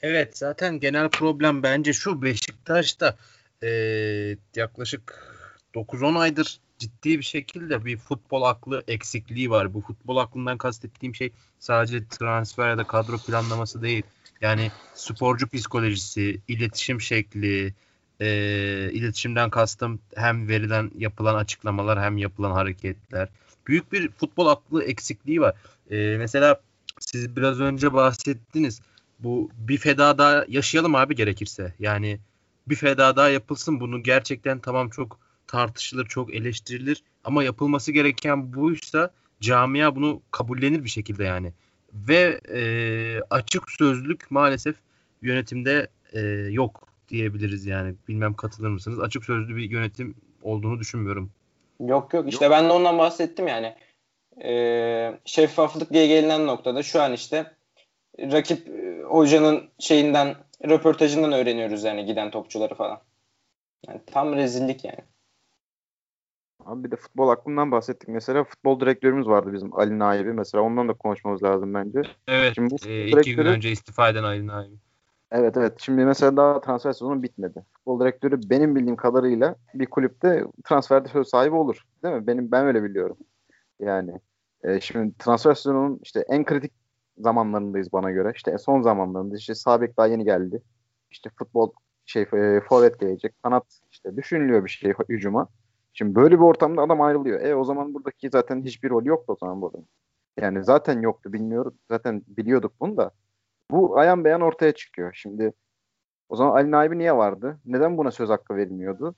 Evet zaten genel problem bence şu Beşiktaş'ta e, yaklaşık 9-10 aydır ciddi bir şekilde bir futbol aklı eksikliği var. Bu futbol aklından kastettiğim şey sadece transfer ya da kadro planlaması değil. Yani sporcu psikolojisi, iletişim şekli, e, iletişimden kastım hem verilen yapılan açıklamalar hem yapılan hareketler. Büyük bir futbol aklı eksikliği var. E, mesela siz biraz önce bahsettiniz. Bu bir feda daha yaşayalım abi gerekirse. Yani bir feda daha yapılsın. Bunu gerçekten tamam çok tartışılır, çok eleştirilir. Ama yapılması gereken buysa camia bunu kabullenir bir şekilde yani. Ve e, açık sözlük maalesef yönetimde e, yok diyebiliriz yani. Bilmem katılır mısınız? Açık sözlü bir yönetim olduğunu düşünmüyorum. Yok yok işte yok. ben de ondan bahsettim yani. Ee, şeffaflık diye gelinen noktada şu an işte rakip e, hocanın şeyinden röportajından öğreniyoruz yani giden topçuları falan. Yani tam rezillik yani. Abi bir de futbol aklından bahsettik. Mesela futbol direktörümüz vardı bizim Ali Naibi. Mesela ondan da konuşmamız lazım bence. Evet. Şimdi bu e, iki direktörü... gün önce istifa eden Ali Naibi. Evet evet. Şimdi mesela daha transfer sezonu bitmedi. Futbol direktörü benim bildiğim kadarıyla bir kulüpte transferde söz sahibi olur. Değil mi? Benim ben öyle biliyorum. Yani e, şimdi transfer sezonunun işte en kritik zamanlarındayız bana göre. İşte son zamanlarında işte Sabek daha yeni geldi. İşte futbol şey e, forvet gelecek. Kanat işte düşünülüyor bir şey hücuma. Şimdi böyle bir ortamda adam ayrılıyor. E o zaman buradaki zaten hiçbir rol yoktu o zaman burada. Yani zaten yoktu bilmiyoruz. Zaten biliyorduk bunu da. Bu ayan beyan ortaya çıkıyor. Şimdi o zaman Ali Naibi niye vardı? Neden buna söz hakkı verilmiyordu?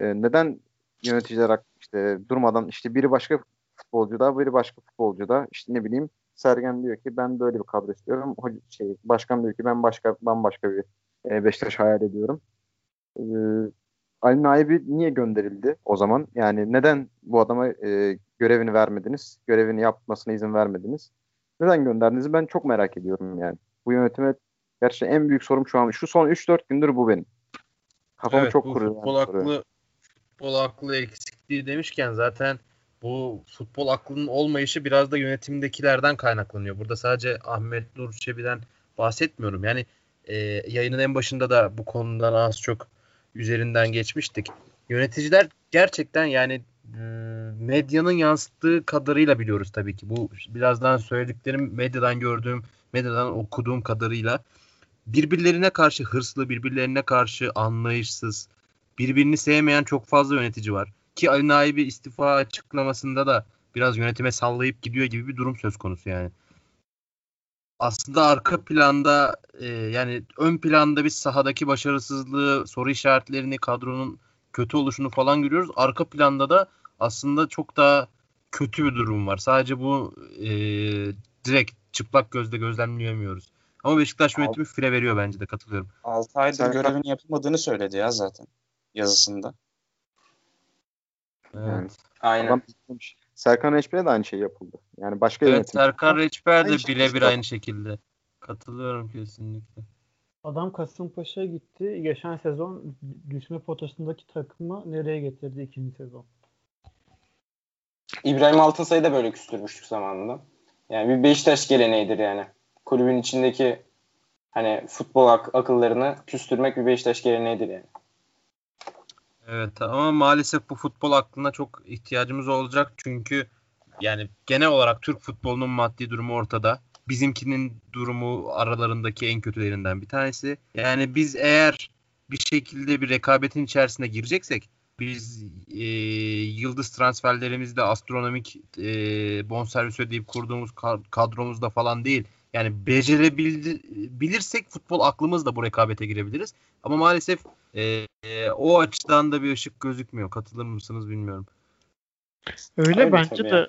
Ee, neden yöneticiler işte durmadan işte biri başka futbolcuda, biri başka futbolcuda işte ne bileyim Sergen diyor ki ben böyle bir kadro istiyorum. Şey, başkan diyor ki ben başka bambaşka bir e, Beşiktaş hayal ediyorum. Ee, Ali Naibi niye gönderildi o zaman? Yani neden bu adama e, görevini vermediniz? Görevini yapmasına izin vermediniz? Neden gönderdiniz? Ben çok merak ediyorum yani. Bu yönetime gerçekten en büyük sorum şu an. Şu son 3-4 gündür bu benim. Kafamı evet, çok kuruyor. Futbol yani, aklı, futbol aklı eksikliği demişken zaten bu futbol aklının olmayışı biraz da yönetimdekilerden kaynaklanıyor. Burada sadece Ahmet Nur Çebi'den bahsetmiyorum. Yani e, yayının en başında da bu konudan az çok üzerinden geçmiştik. Yöneticiler gerçekten yani e, medyanın yansıttığı kadarıyla biliyoruz tabii ki. Bu birazdan söylediklerim medyadan gördüğüm, medyadan okuduğum kadarıyla birbirlerine karşı hırslı, birbirlerine karşı anlayışsız, birbirini sevmeyen çok fazla yönetici var. Ki Ali Naibi istifa açıklamasında da biraz yönetime sallayıp gidiyor gibi bir durum söz konusu yani aslında arka planda e, yani ön planda biz sahadaki başarısızlığı, soru işaretlerini, kadronun kötü oluşunu falan görüyoruz. Arka planda da aslında çok daha kötü bir durum var. Sadece bu e, direkt çıplak gözle gözlemleyemiyoruz. Ama Beşiktaş yönetimi fire veriyor bence de katılıyorum. 6 aydır Sen... görevini yapamadığını söyledi ya zaten yazısında. Evet. Aynen. Serkan Reçber'e de aynı şey yapıldı. Yani başka evet, yönetim. Serkan Reçber de birebir aynı şekilde. Katılıyorum kesinlikle. Adam Kasımpaşa'ya gitti. Geçen sezon düşme potasındaki takımı nereye getirdi ikinci sezon? İbrahim Altınsay'ı da böyle küstürmüştük zamanında. Yani bir Beşiktaş geleneğidir yani. Kulübün içindeki hani futbol ak- akıllarını küstürmek bir Beşiktaş geleneğidir yani. Evet ama maalesef bu futbol aklına çok ihtiyacımız olacak çünkü yani genel olarak Türk futbolunun maddi durumu ortada. Bizimkinin durumu aralarındaki en kötülerinden bir tanesi. Yani biz eğer bir şekilde bir rekabetin içerisine gireceksek biz e, yıldız transferlerimizde astronomik e, bonservis ödeyip kurduğumuz kadromuzda falan değil. Yani becerebilirsek futbol aklımızla bu rekabete girebiliriz. Ama maalesef e, e, o açıdan da bir ışık gözükmüyor. Katılır mısınız bilmiyorum. Öyle, Öyle bence de. ya.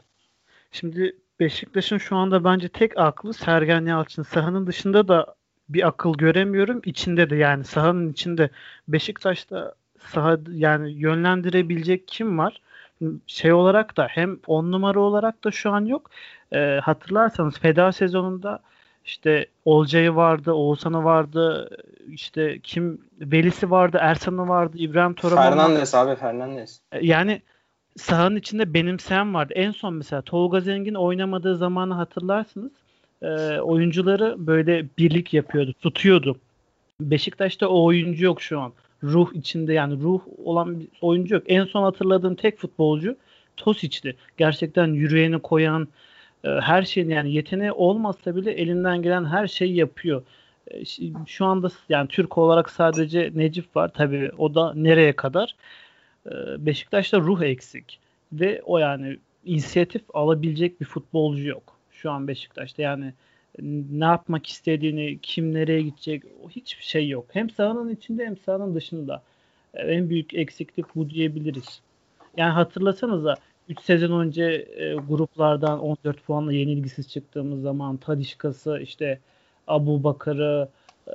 Şimdi Beşiktaş'ın şu anda bence tek aklı Sergen Yalçın. Sahanın dışında da bir akıl göremiyorum. İçinde de yani sahanın içinde Beşiktaş'ta saha yani yönlendirebilecek kim var? Şey olarak da hem on numara olarak da şu an yok. Ee, hatırlarsanız feda sezonunda işte Olcay'ı vardı, Oğuzhan'ı vardı, işte kim Velisi vardı, Ersan'ı vardı, İbrahim Toraman vardı. Fernandes abi Fernandes. E, Yani sahanın içinde benimseyen vardı. En son mesela Tolga Zengin oynamadığı zamanı hatırlarsınız. E, oyuncuları böyle birlik yapıyordu, tutuyordu. Beşiktaş'ta o oyuncu yok şu an. Ruh içinde yani ruh olan bir oyuncu yok. En son hatırladığım tek futbolcu Tosic'ti. Gerçekten yüreğini koyan, e, her şeyin yani yeteneği olmasa bile elinden gelen her şeyi yapıyor. E, Şu anda yani Türk olarak sadece Necip var. Tabii o da nereye kadar? E, Beşiktaş'ta ruh eksik ve o yani inisiyatif alabilecek bir futbolcu yok şu an Beşiktaş'ta. Yani ne yapmak istediğini, kim nereye gidecek hiçbir şey yok. Hem sahanın içinde hem sahanın dışında. E, En büyük eksiklik bu diyebiliriz. Yani hatırlasanıza 3 sezon önce e, gruplardan 14 puanla yenilgisiz çıktığımız zaman Tadişka'sı işte Abu Bakar'ı e,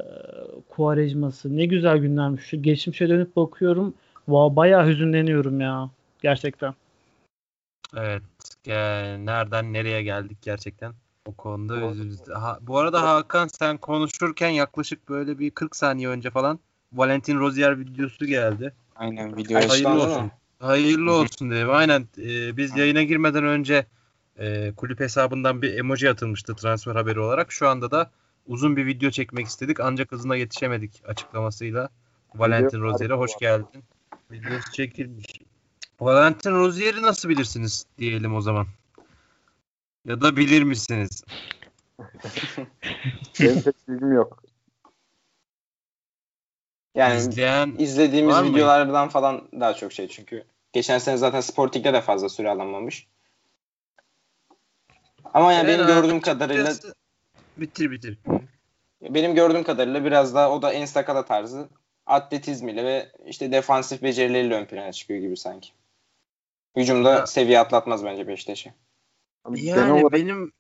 Kuarejma'sı ne güzel günlermiş. Şu geçmişe dönüp bakıyorum. Va bayağı hüzünleniyorum ya. Gerçekten. Evet. e, nereden nereye geldik gerçekten. O konuda özür ha, Bu arada Hakan sen konuşurken yaklaşık böyle bir 40 saniye önce falan Valentin Rozier videosu geldi. Aynen video Hayırlı Hayırlı olsun. olsun. Hayırlı olsun dedim. Aynen. e, biz yayına girmeden önce e, kulüp hesabından bir emoji atılmıştı transfer haberi olarak. Şu anda da uzun bir video çekmek istedik ancak hızına yetişemedik açıklamasıyla. Valentin Rozier'e hoş geldin. Videosu çekilmiş. Valentin Rozier'i nasıl bilirsiniz diyelim o zaman. Ya da bilir misiniz? Benim pek bilgim yok. Yani İzleyen izlediğimiz Var mı? videolardan falan daha çok şey çünkü. Geçen sene zaten Sporting'de de fazla süre alamamış. Ama yani benim Ben gördüğüm kadarıyla bitir bitir. benim gördüğüm kadarıyla biraz daha o da en sakala tarzı atletizmiyle ve işte defansif becerileriyle ön plana çıkıyor gibi sanki. Hücumda Ya. seviye atlatmaz bence Beşiktaş'ı. Ama genel Yani olarak benim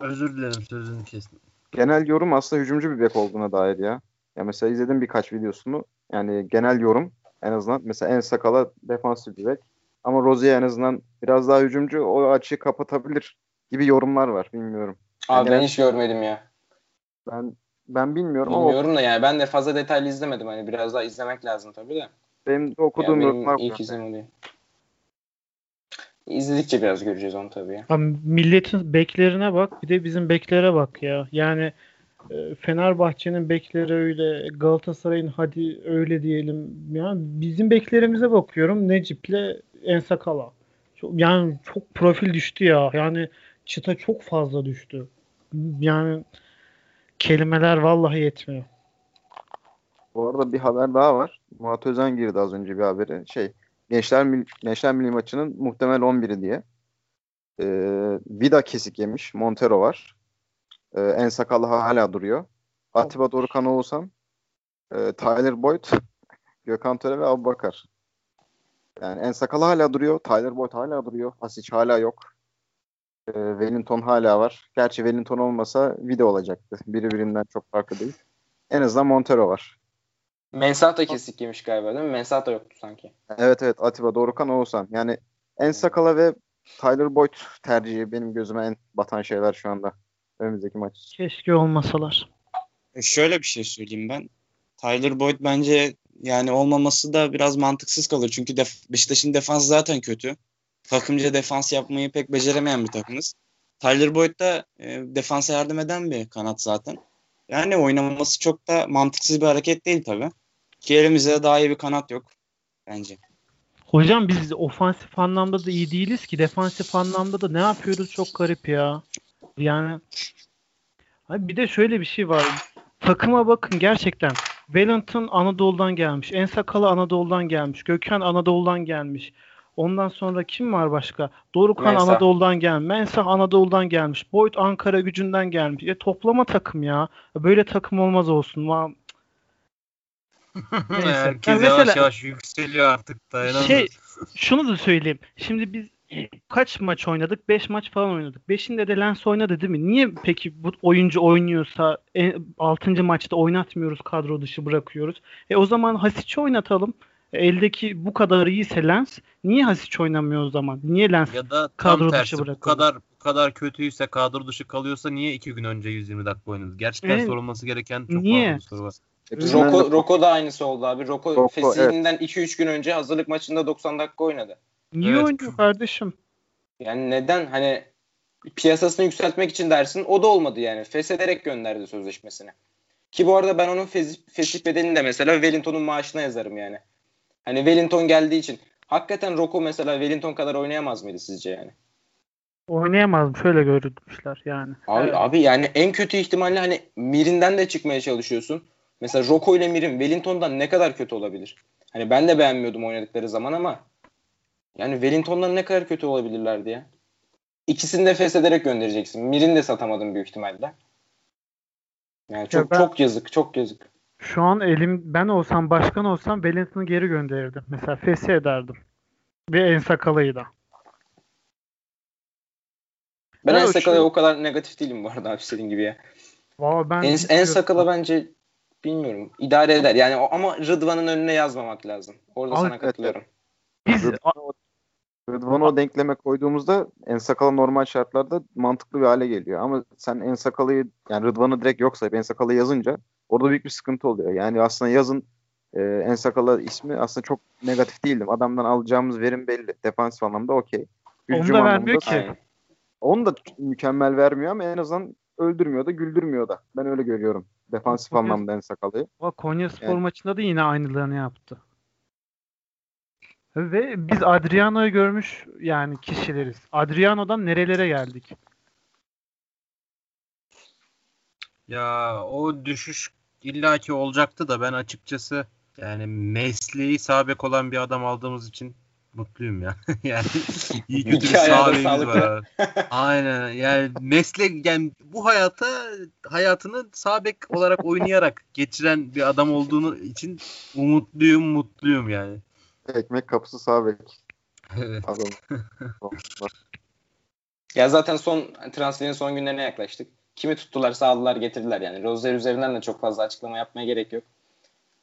özür dilerim sözünü kestim. genel yorum aslında hücumcu bir bek olduğuna dair ya. Ya mesela izledim birkaç videosunu. Yani genel yorum en azından mesela en sakala defansif bir bek. Ama Rozier en azından biraz daha hücumcu o açıyı kapatabilir gibi yorumlar var. Bilmiyorum. Abi Yani- ben hiç görmedim ya. Ben ben bilmiyorum ama Bilmiyorum da yani ben de fazla detaylı izlemedim. Hani biraz daha izlemek lazım tabii de. benim de Yani okuduğum benim yorumlar ilk bu. İzledikçe biraz göreceğiz onu tabii ya. Abi milletin beklerine bak bir de bizim beklere bak ya. Yani e, Fenerbahçe'nin bekleri öyle, Galatasaray'ın hadi öyle diyelim. Yani bizim beklerimize bakıyorum Necip'le Ensakala. Çok, yani çok profil düştü ya. Yani çıta çok fazla düştü. Yani kelimeler vallahi yetmiyor. Bu arada bir haber daha var. Murat Özen girdi az önce bir haberi. Şey, Gençler Gençler Milli maçının muhtemel 11'i diye. Ee, Vida kesik yemiş. Montero var. Ee, en sakallı hala duruyor. Atiba Dorukan Oğuzhan, e, Tyler Boyd, Gökhan Töre ve Abubakar. Yani en sakalı hala duruyor. Tyler Boyd hala duruyor. Asic hala yok. Ee, Wellington hala var. Gerçi Wellington olmasa Vida olacaktı. Biri birinden çok farklı değil. En azından Montero var. Mensah da kesik yemiş galiba değil mi? Mensah da yoktu sanki. Evet evet Atiba Dorukan Oğuzhan. Yani en sakala ve Tyler Boyd tercihi benim gözüme en batan şeyler şu anda. Önümüzdeki maç. Keşke olmasalar. E, Şöyle bir şey söyleyeyim ben. Tyler Boyd bence yani olmaması da biraz mantıksız kalır. Çünkü def- Beşiktaş'ın defansı zaten kötü. Takımca defans yapmayı pek beceremeyen bir takımız. Tyler Boyd da e, defansa yardım eden bir kanat zaten. Yani oynamaması çok da mantıksız bir hareket değil tabii. Ki elimizde daha iyi bir kanat yok bence. Hocam biz ofansif anlamda da iyi değiliz ki. Defansif anlamda da ne yapıyoruz çok garip ya. Yani Abi bir de şöyle bir şey var. Takıma bakın gerçekten. Wellington Anadolu'dan gelmiş. Ensakalı Anadolu'dan gelmiş. Gökhan Anadolu'dan gelmiş. Ondan sonra kim var başka? Dorukan Mensah. Anadolu'dan gelmiş. Mensah Anadolu'dan gelmiş. Boyd Ankara gücünden gelmiş. E toplama takım ya. Böyle takım olmaz olsun. Herkes Ya yavaş mesela- yavaş yükseliyor artık dayanamıyor. Şey şunu da söyleyeyim. Şimdi biz kaç maç oynadık? 5 maç falan oynadık. 5'inde de Lens oynadı değil mi? Niye peki bu oyuncu oynuyorsa 6. maçta oynatmıyoruz kadro dışı bırakıyoruz? E o zaman Hasic'i oynatalım. E, eldeki bu kadar iyiyse Lens niye Hasic oynamıyor o zaman? Niye Lens Ya da kadro dışı tersi bu kadar bu kadar kötüyse kadro dışı kalıyorsa niye iki gün önce 120 dakika oynadı? Gerçekten Evet. sorulması gereken çok Niye? fazla soru var. Roko, de- Roko da aynısı oldu abi. Roko, Roko, Fesili'nden 2-3 gün önce hazırlık maçında 90 dakika oynadı. niye Evet. oynuyor kardeşim? Yani neden hani piyasasını yükseltmek için dersin o da olmadı yani. Feshederek gönderdi sözleşmesini. Ki bu arada ben onun fesih, fesih bedelini de mesela Wellington'un maaşına yazarım yani. Hani Wellington geldiği için. Hakikaten Roko mesela Wellington kadar oynayamaz mıydı sizce yani? Oynayamaz şöyle görülmüşler yani. Abi, Evet. abi yani en kötü ihtimalle hani Mirin'den de çıkmaya çalışıyorsun. Mesela Roko ile Mirin Wellington'dan ne kadar kötü olabilir? Hani ben de beğenmiyordum oynadıkları zaman ama yani Wellington'dan ne kadar kötü olabilirlerdi ya? İkisini de feshederek göndereceksin. Mirin de satamadım büyük ihtimalle. Yani çok ben- çok yazık, çok yazık. Şu an elim ben olsam başkan olsam Wellington'u geri gönderirdim. Mesela fesih ederdim. Ve en sakalıyı da. Ben Evet, en sakalaya şu- o kadar negatif değilim bu arada abi senin gibi ya. Valla ben En, en sakala bence bilmiyorum. idare eder. Yani o, ama Rıdvan'ın önüne yazmamak lazım. Orada Abi, sana katılıyorum. biz Rıdvan'ı o denkleme koyduğumuzda Ensakalı normal şartlarda mantıklı bir hale geliyor. Ama sen Ensakalı'yı yani Rıdvan'ı direkt yok sayıp Ensakalı'yı yazınca orada büyük bir sıkıntı oluyor. Yani aslında yazın e, Ensakalı ismi aslında çok negatif değildim. Adamdan alacağımız verim belli. Defansif anlamda okey. Onu da vermiyor ki. Aynen. Onu da mükemmel vermiyor ama en azından öldürmüyor da güldürmüyor da. Ben öyle görüyorum. Defansif Konya- anlamda Ensakalı'yı. Bak Konya Spor Yani- maçında da yine aynılarını yaptı. Ve biz Adriano'yu görmüş yani kişileriz. Adriano'dan nerelere geldik? Ya o düşüş illaki olacaktı da ben açıkçası yani mesleği sabek olan bir adam aldığımız için mutluyum ya. yani iyi kötü bir sahabemiz var. Aynen yani meslek yani bu hayata hayatını sabek olarak oynayarak geçiren bir adam olduğunu için umutluyum mutluyum yani. Ekmek kapısı sağ bek Evet. adam. Ya zaten son transferin son günlerine yaklaştık. Kimi tuttularsa aldılar getirdiler yani. Rozier üzerinden de çok fazla açıklama yapmaya gerek yok.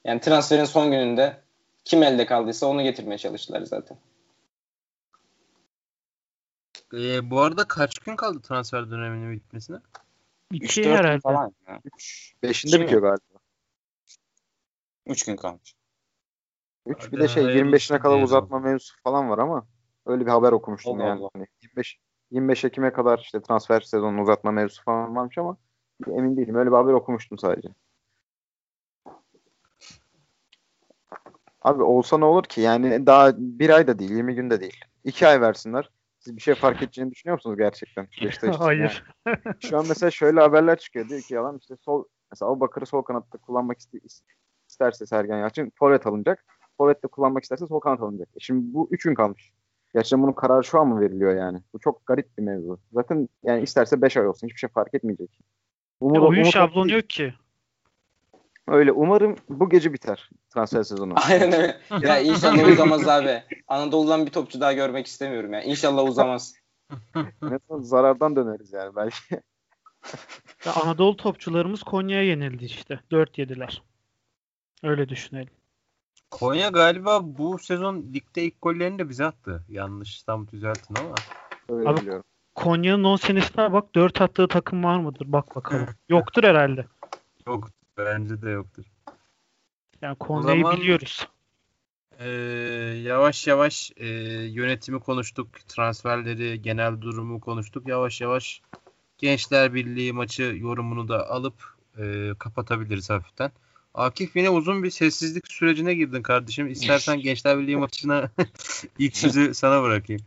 Yani transferin son gününde kim elde kaldıysa onu getirmeye çalıştılar zaten. Ee, bu arada kaç gün kaldı transfer döneminin bitmesine? İki 3-4 gün herhalde. falan. ya. Beşinde Kim bitiyor galiba. 3 gün kalmış. 3 bir de şey hayırlısı 25'ine kadar uzatma mevzusu falan var ama öyle bir haber okumuştum Allah yani. Allah. Hani 25 25 Ekim'e kadar işte transfer sezonunu uzatma mevzusu falan varmış ama emin değilim. Öyle bir haber okumuştum sadece. Abi olsa ne olur ki? Yani daha bir ay da değil, 20 gün de değil. 2 ay versinler. Siz bir şey fark edeceğini düşünüyor musunuz gerçekten? Beşiktaş için Hayır. yani? Şu an mesela şöyle haberler çıkıyor. Diyor ki adam işte sol mesela Abu Bakır'ı sol kanatta kullanmak iste- isterse Sergen Yalçın forvet alınacak. Forvet'te kullanmak isterse sol kanat alınacak. E şimdi bu 3 gün kalmış. Gerçekten bunun kararı şu an mı veriliyor yani? Bu çok garip bir mevzu. Zaten yani isterse 5 ay olsun. Hiçbir şey fark etmeyecek. Umut, E, oyun umut- şablonu yok ki. Öyle. Umarım bu gece biter transfer sezonu. Aynen öyle. ya inşallah uzamaz abi. Anadolu'dan bir topçu daha görmek istemiyorum ya. İnşallah uzamaz. Azından zarardan döneriz yani belki. Ya Anadolu topçularımız Konya'ya yenildi işte. 4 yediler. Öyle düşünelim. Konya galiba bu sezon ligde ilk gollerini de bize attı. Yanlış tam düzeltin ama. Öyle Abi- biliyorum. Konya'nın 10 senesine bak 4 attığı takım var mıdır? Bak bakalım. Yoktur herhalde. Yok bence de yoktur. Yani Konya'yı zaman- biliyoruz. Ee, yavaş yavaş e, yönetimi konuştuk, transferleri, genel durumu konuştuk. Yavaş yavaş Gençler Birliği maçı yorumunu da alıp e, kapatabiliriz hafiften. Akif yine uzun bir sessizlik sürecine girdin kardeşim. İstersen Gençler Birliği maçına ilk sözü sana bırakayım.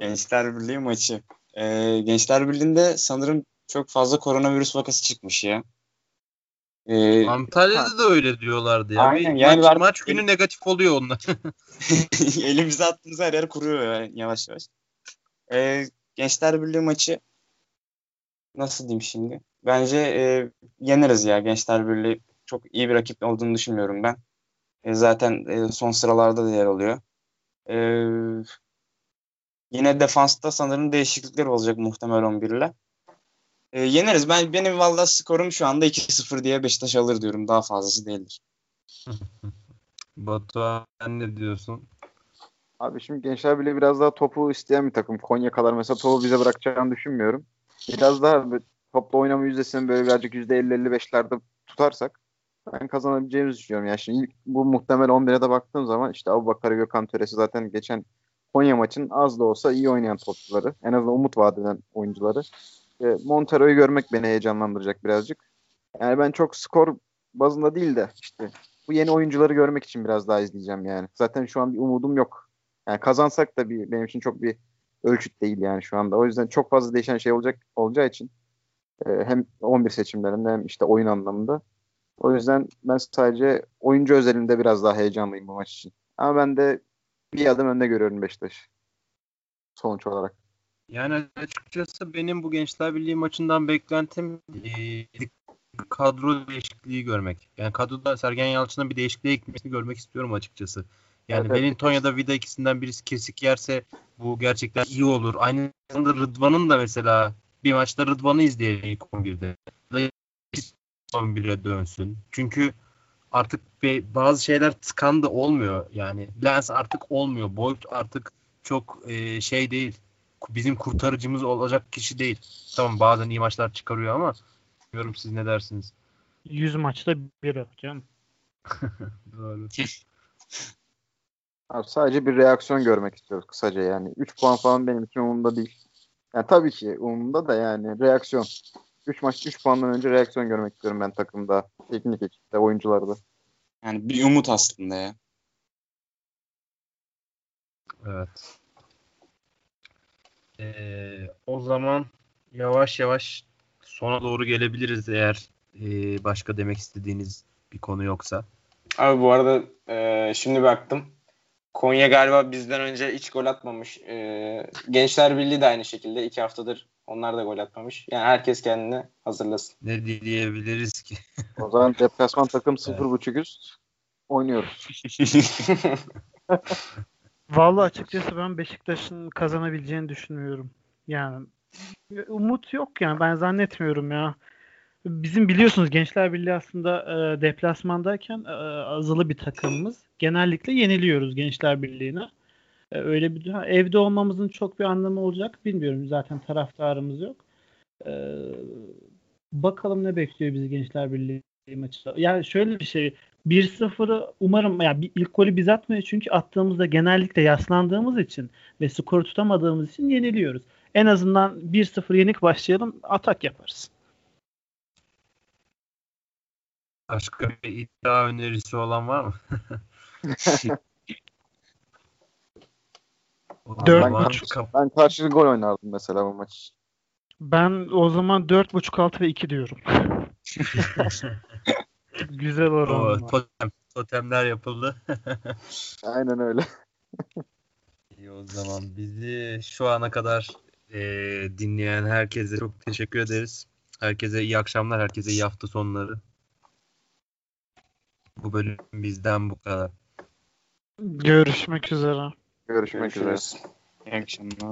Gençler Birliği maçı. Ee, Gençler Birliği'nde sanırım çok fazla koronavirüs vakası çıkmış ya. Ee, Antalya'da da öyle diyorlardı ya. Aynen, yani maç, var- maç günü negatif oluyor onlar. elimize attığımız her yer kuruyor yani yavaş yavaş. Ee, Gençler Birliği maçı nasıl diyeyim şimdi? Bence e, yeneriz ya Gençler Birliği. Çok iyi bir rakip olduğunu düşünmüyorum ben. E, zaten e, son sıralarda da yer alıyor. E, Yine defansta sanırım değişiklikler olacak muhtemel 11 ile. E, yeneriz. Ben benim valla skorum şu anda 2-0 diye Beşiktaş alır diyorum. Daha fazlası değildir. Batuhan ne diyorsun? Abi şimdi Gençler bile biraz daha topu isteyen bir takım. Konya kadar mesela topu bize bırakacağını düşünmüyorum. Biraz daha topla oynama yüzdesini böyle birazcık %50-55'lerde tutarsak ben kazanabileceğimizi düşünüyorum. Yani şimdi bu muhtemel 11'e de baktığım zaman işte Abu Bakar Gökhan Töresi zaten geçen Konya maçın az da olsa iyi oynayan topçuları. En azından umut vaat eden oyuncuları. E, Montero'yu görmek beni heyecanlandıracak birazcık. Yani ben çok skor bazında değil de işte bu yeni oyuncuları görmek için biraz daha izleyeceğim yani. Zaten şu an bir umudum yok. Yani kazansak da bir, benim için çok bir ölçüt değil yani şu anda. O yüzden çok fazla değişen şey olacak olacağı için e, hem 11 seçimlerinde hem işte oyun anlamında. O yüzden ben sadece oyuncu özelinde biraz daha heyecanlıyım bu maç için. Ama ben de bir adım önde görüyorum Beşiktaş. Sonuç olarak. Yani açıkçası benim bu Gençler Birliği maçından beklentim e, kadro değişikliği görmek. Yani kadroda Sergen Yalçın'ın bir değişikliğe gitmesini görmek istiyorum açıkçası. Yani Evet. Wellington da Vida ikisinden birisi kesik yerse bu gerçekten iyi olur. Aynı zamanda Rıdvan'ın da mesela bir maçta Rıdvan'ı izleyelim ilk 11'de. Ya da 11'e dönsün. Çünkü artık bazı şeyler tıkandı olmuyor. Yani Lens artık olmuyor. Boyd artık çok e, şey değil. Bizim kurtarıcımız olacak kişi değil. Tamam bazen iyi maçlar çıkarıyor ama bilmiyorum siz ne dersiniz? 100 maçta bir hocam. Doğru. Abi sadece bir reaksiyon görmek istiyoruz kısaca yani. 3 puan falan benim için umurumda değil. Yani tabii ki umurumda da yani reaksiyon. 3 maç 3 puandan önce reaksiyon görmek istiyorum ben takımda, teknik ekipte, oyuncularda. Yani bir umut aslında ya. Evet. Ee, o zaman yavaş yavaş sona doğru gelebiliriz eğer e, başka demek istediğiniz bir konu yoksa. Abi bu arada e, şimdi baktım. Konya galiba bizden önce hiç gol atmamış. E, Gençler Birliği de aynı şekilde. iki haftadır onlar da gol atmamış. Yani herkes kendini hazırlasın. Ne diyebiliriz ki? O zaman deplasman takım 0.5 üst oynuyoruz. Vallahi açıkçası ben Beşiktaş'ın kazanabileceğini düşünmüyorum. Yani umut yok yani ben zannetmiyorum ya. Bizim biliyorsunuz Gençler Birliği aslında e, deplasmandayken e, azılı bir takımımız. Genellikle yeniliyoruz Gençler Birliği'ne. E, öyle bir ha, evde olmamızın çok bir anlamı olacak bilmiyorum. Zaten taraftarımız yok. E, bakalım ne bekliyor bizi Gençler Birliği maçı. Yani şöyle bir şey 1-0'ı umarım ya yani ilk golü biz atmıyoruz çünkü attığımızda genellikle yaslandığımız için ve skoru tutamadığımız için yeniliyoruz. En azından 1-0 yenik başlayalım atak yaparız. Başka bir iddia önerisi olan var mı? O Dört zaman buçuk. Ben karşılıklı gol oynardım mesela bu maç. Ben o zaman 4.5 6 ve 2 diyorum. Güzel o, oran var. totem, totemler yapıldı. Aynen öyle. İyi o zaman bizi şu ana kadar e, dinleyen herkese çok teşekkür ederiz. Herkese iyi akşamlar, herkese iyi hafta sonları. Bu bölüm bizden bu kadar. Görüşmek üzere. Görüşmek üzere. Görüşürüz. İyi akşamlar.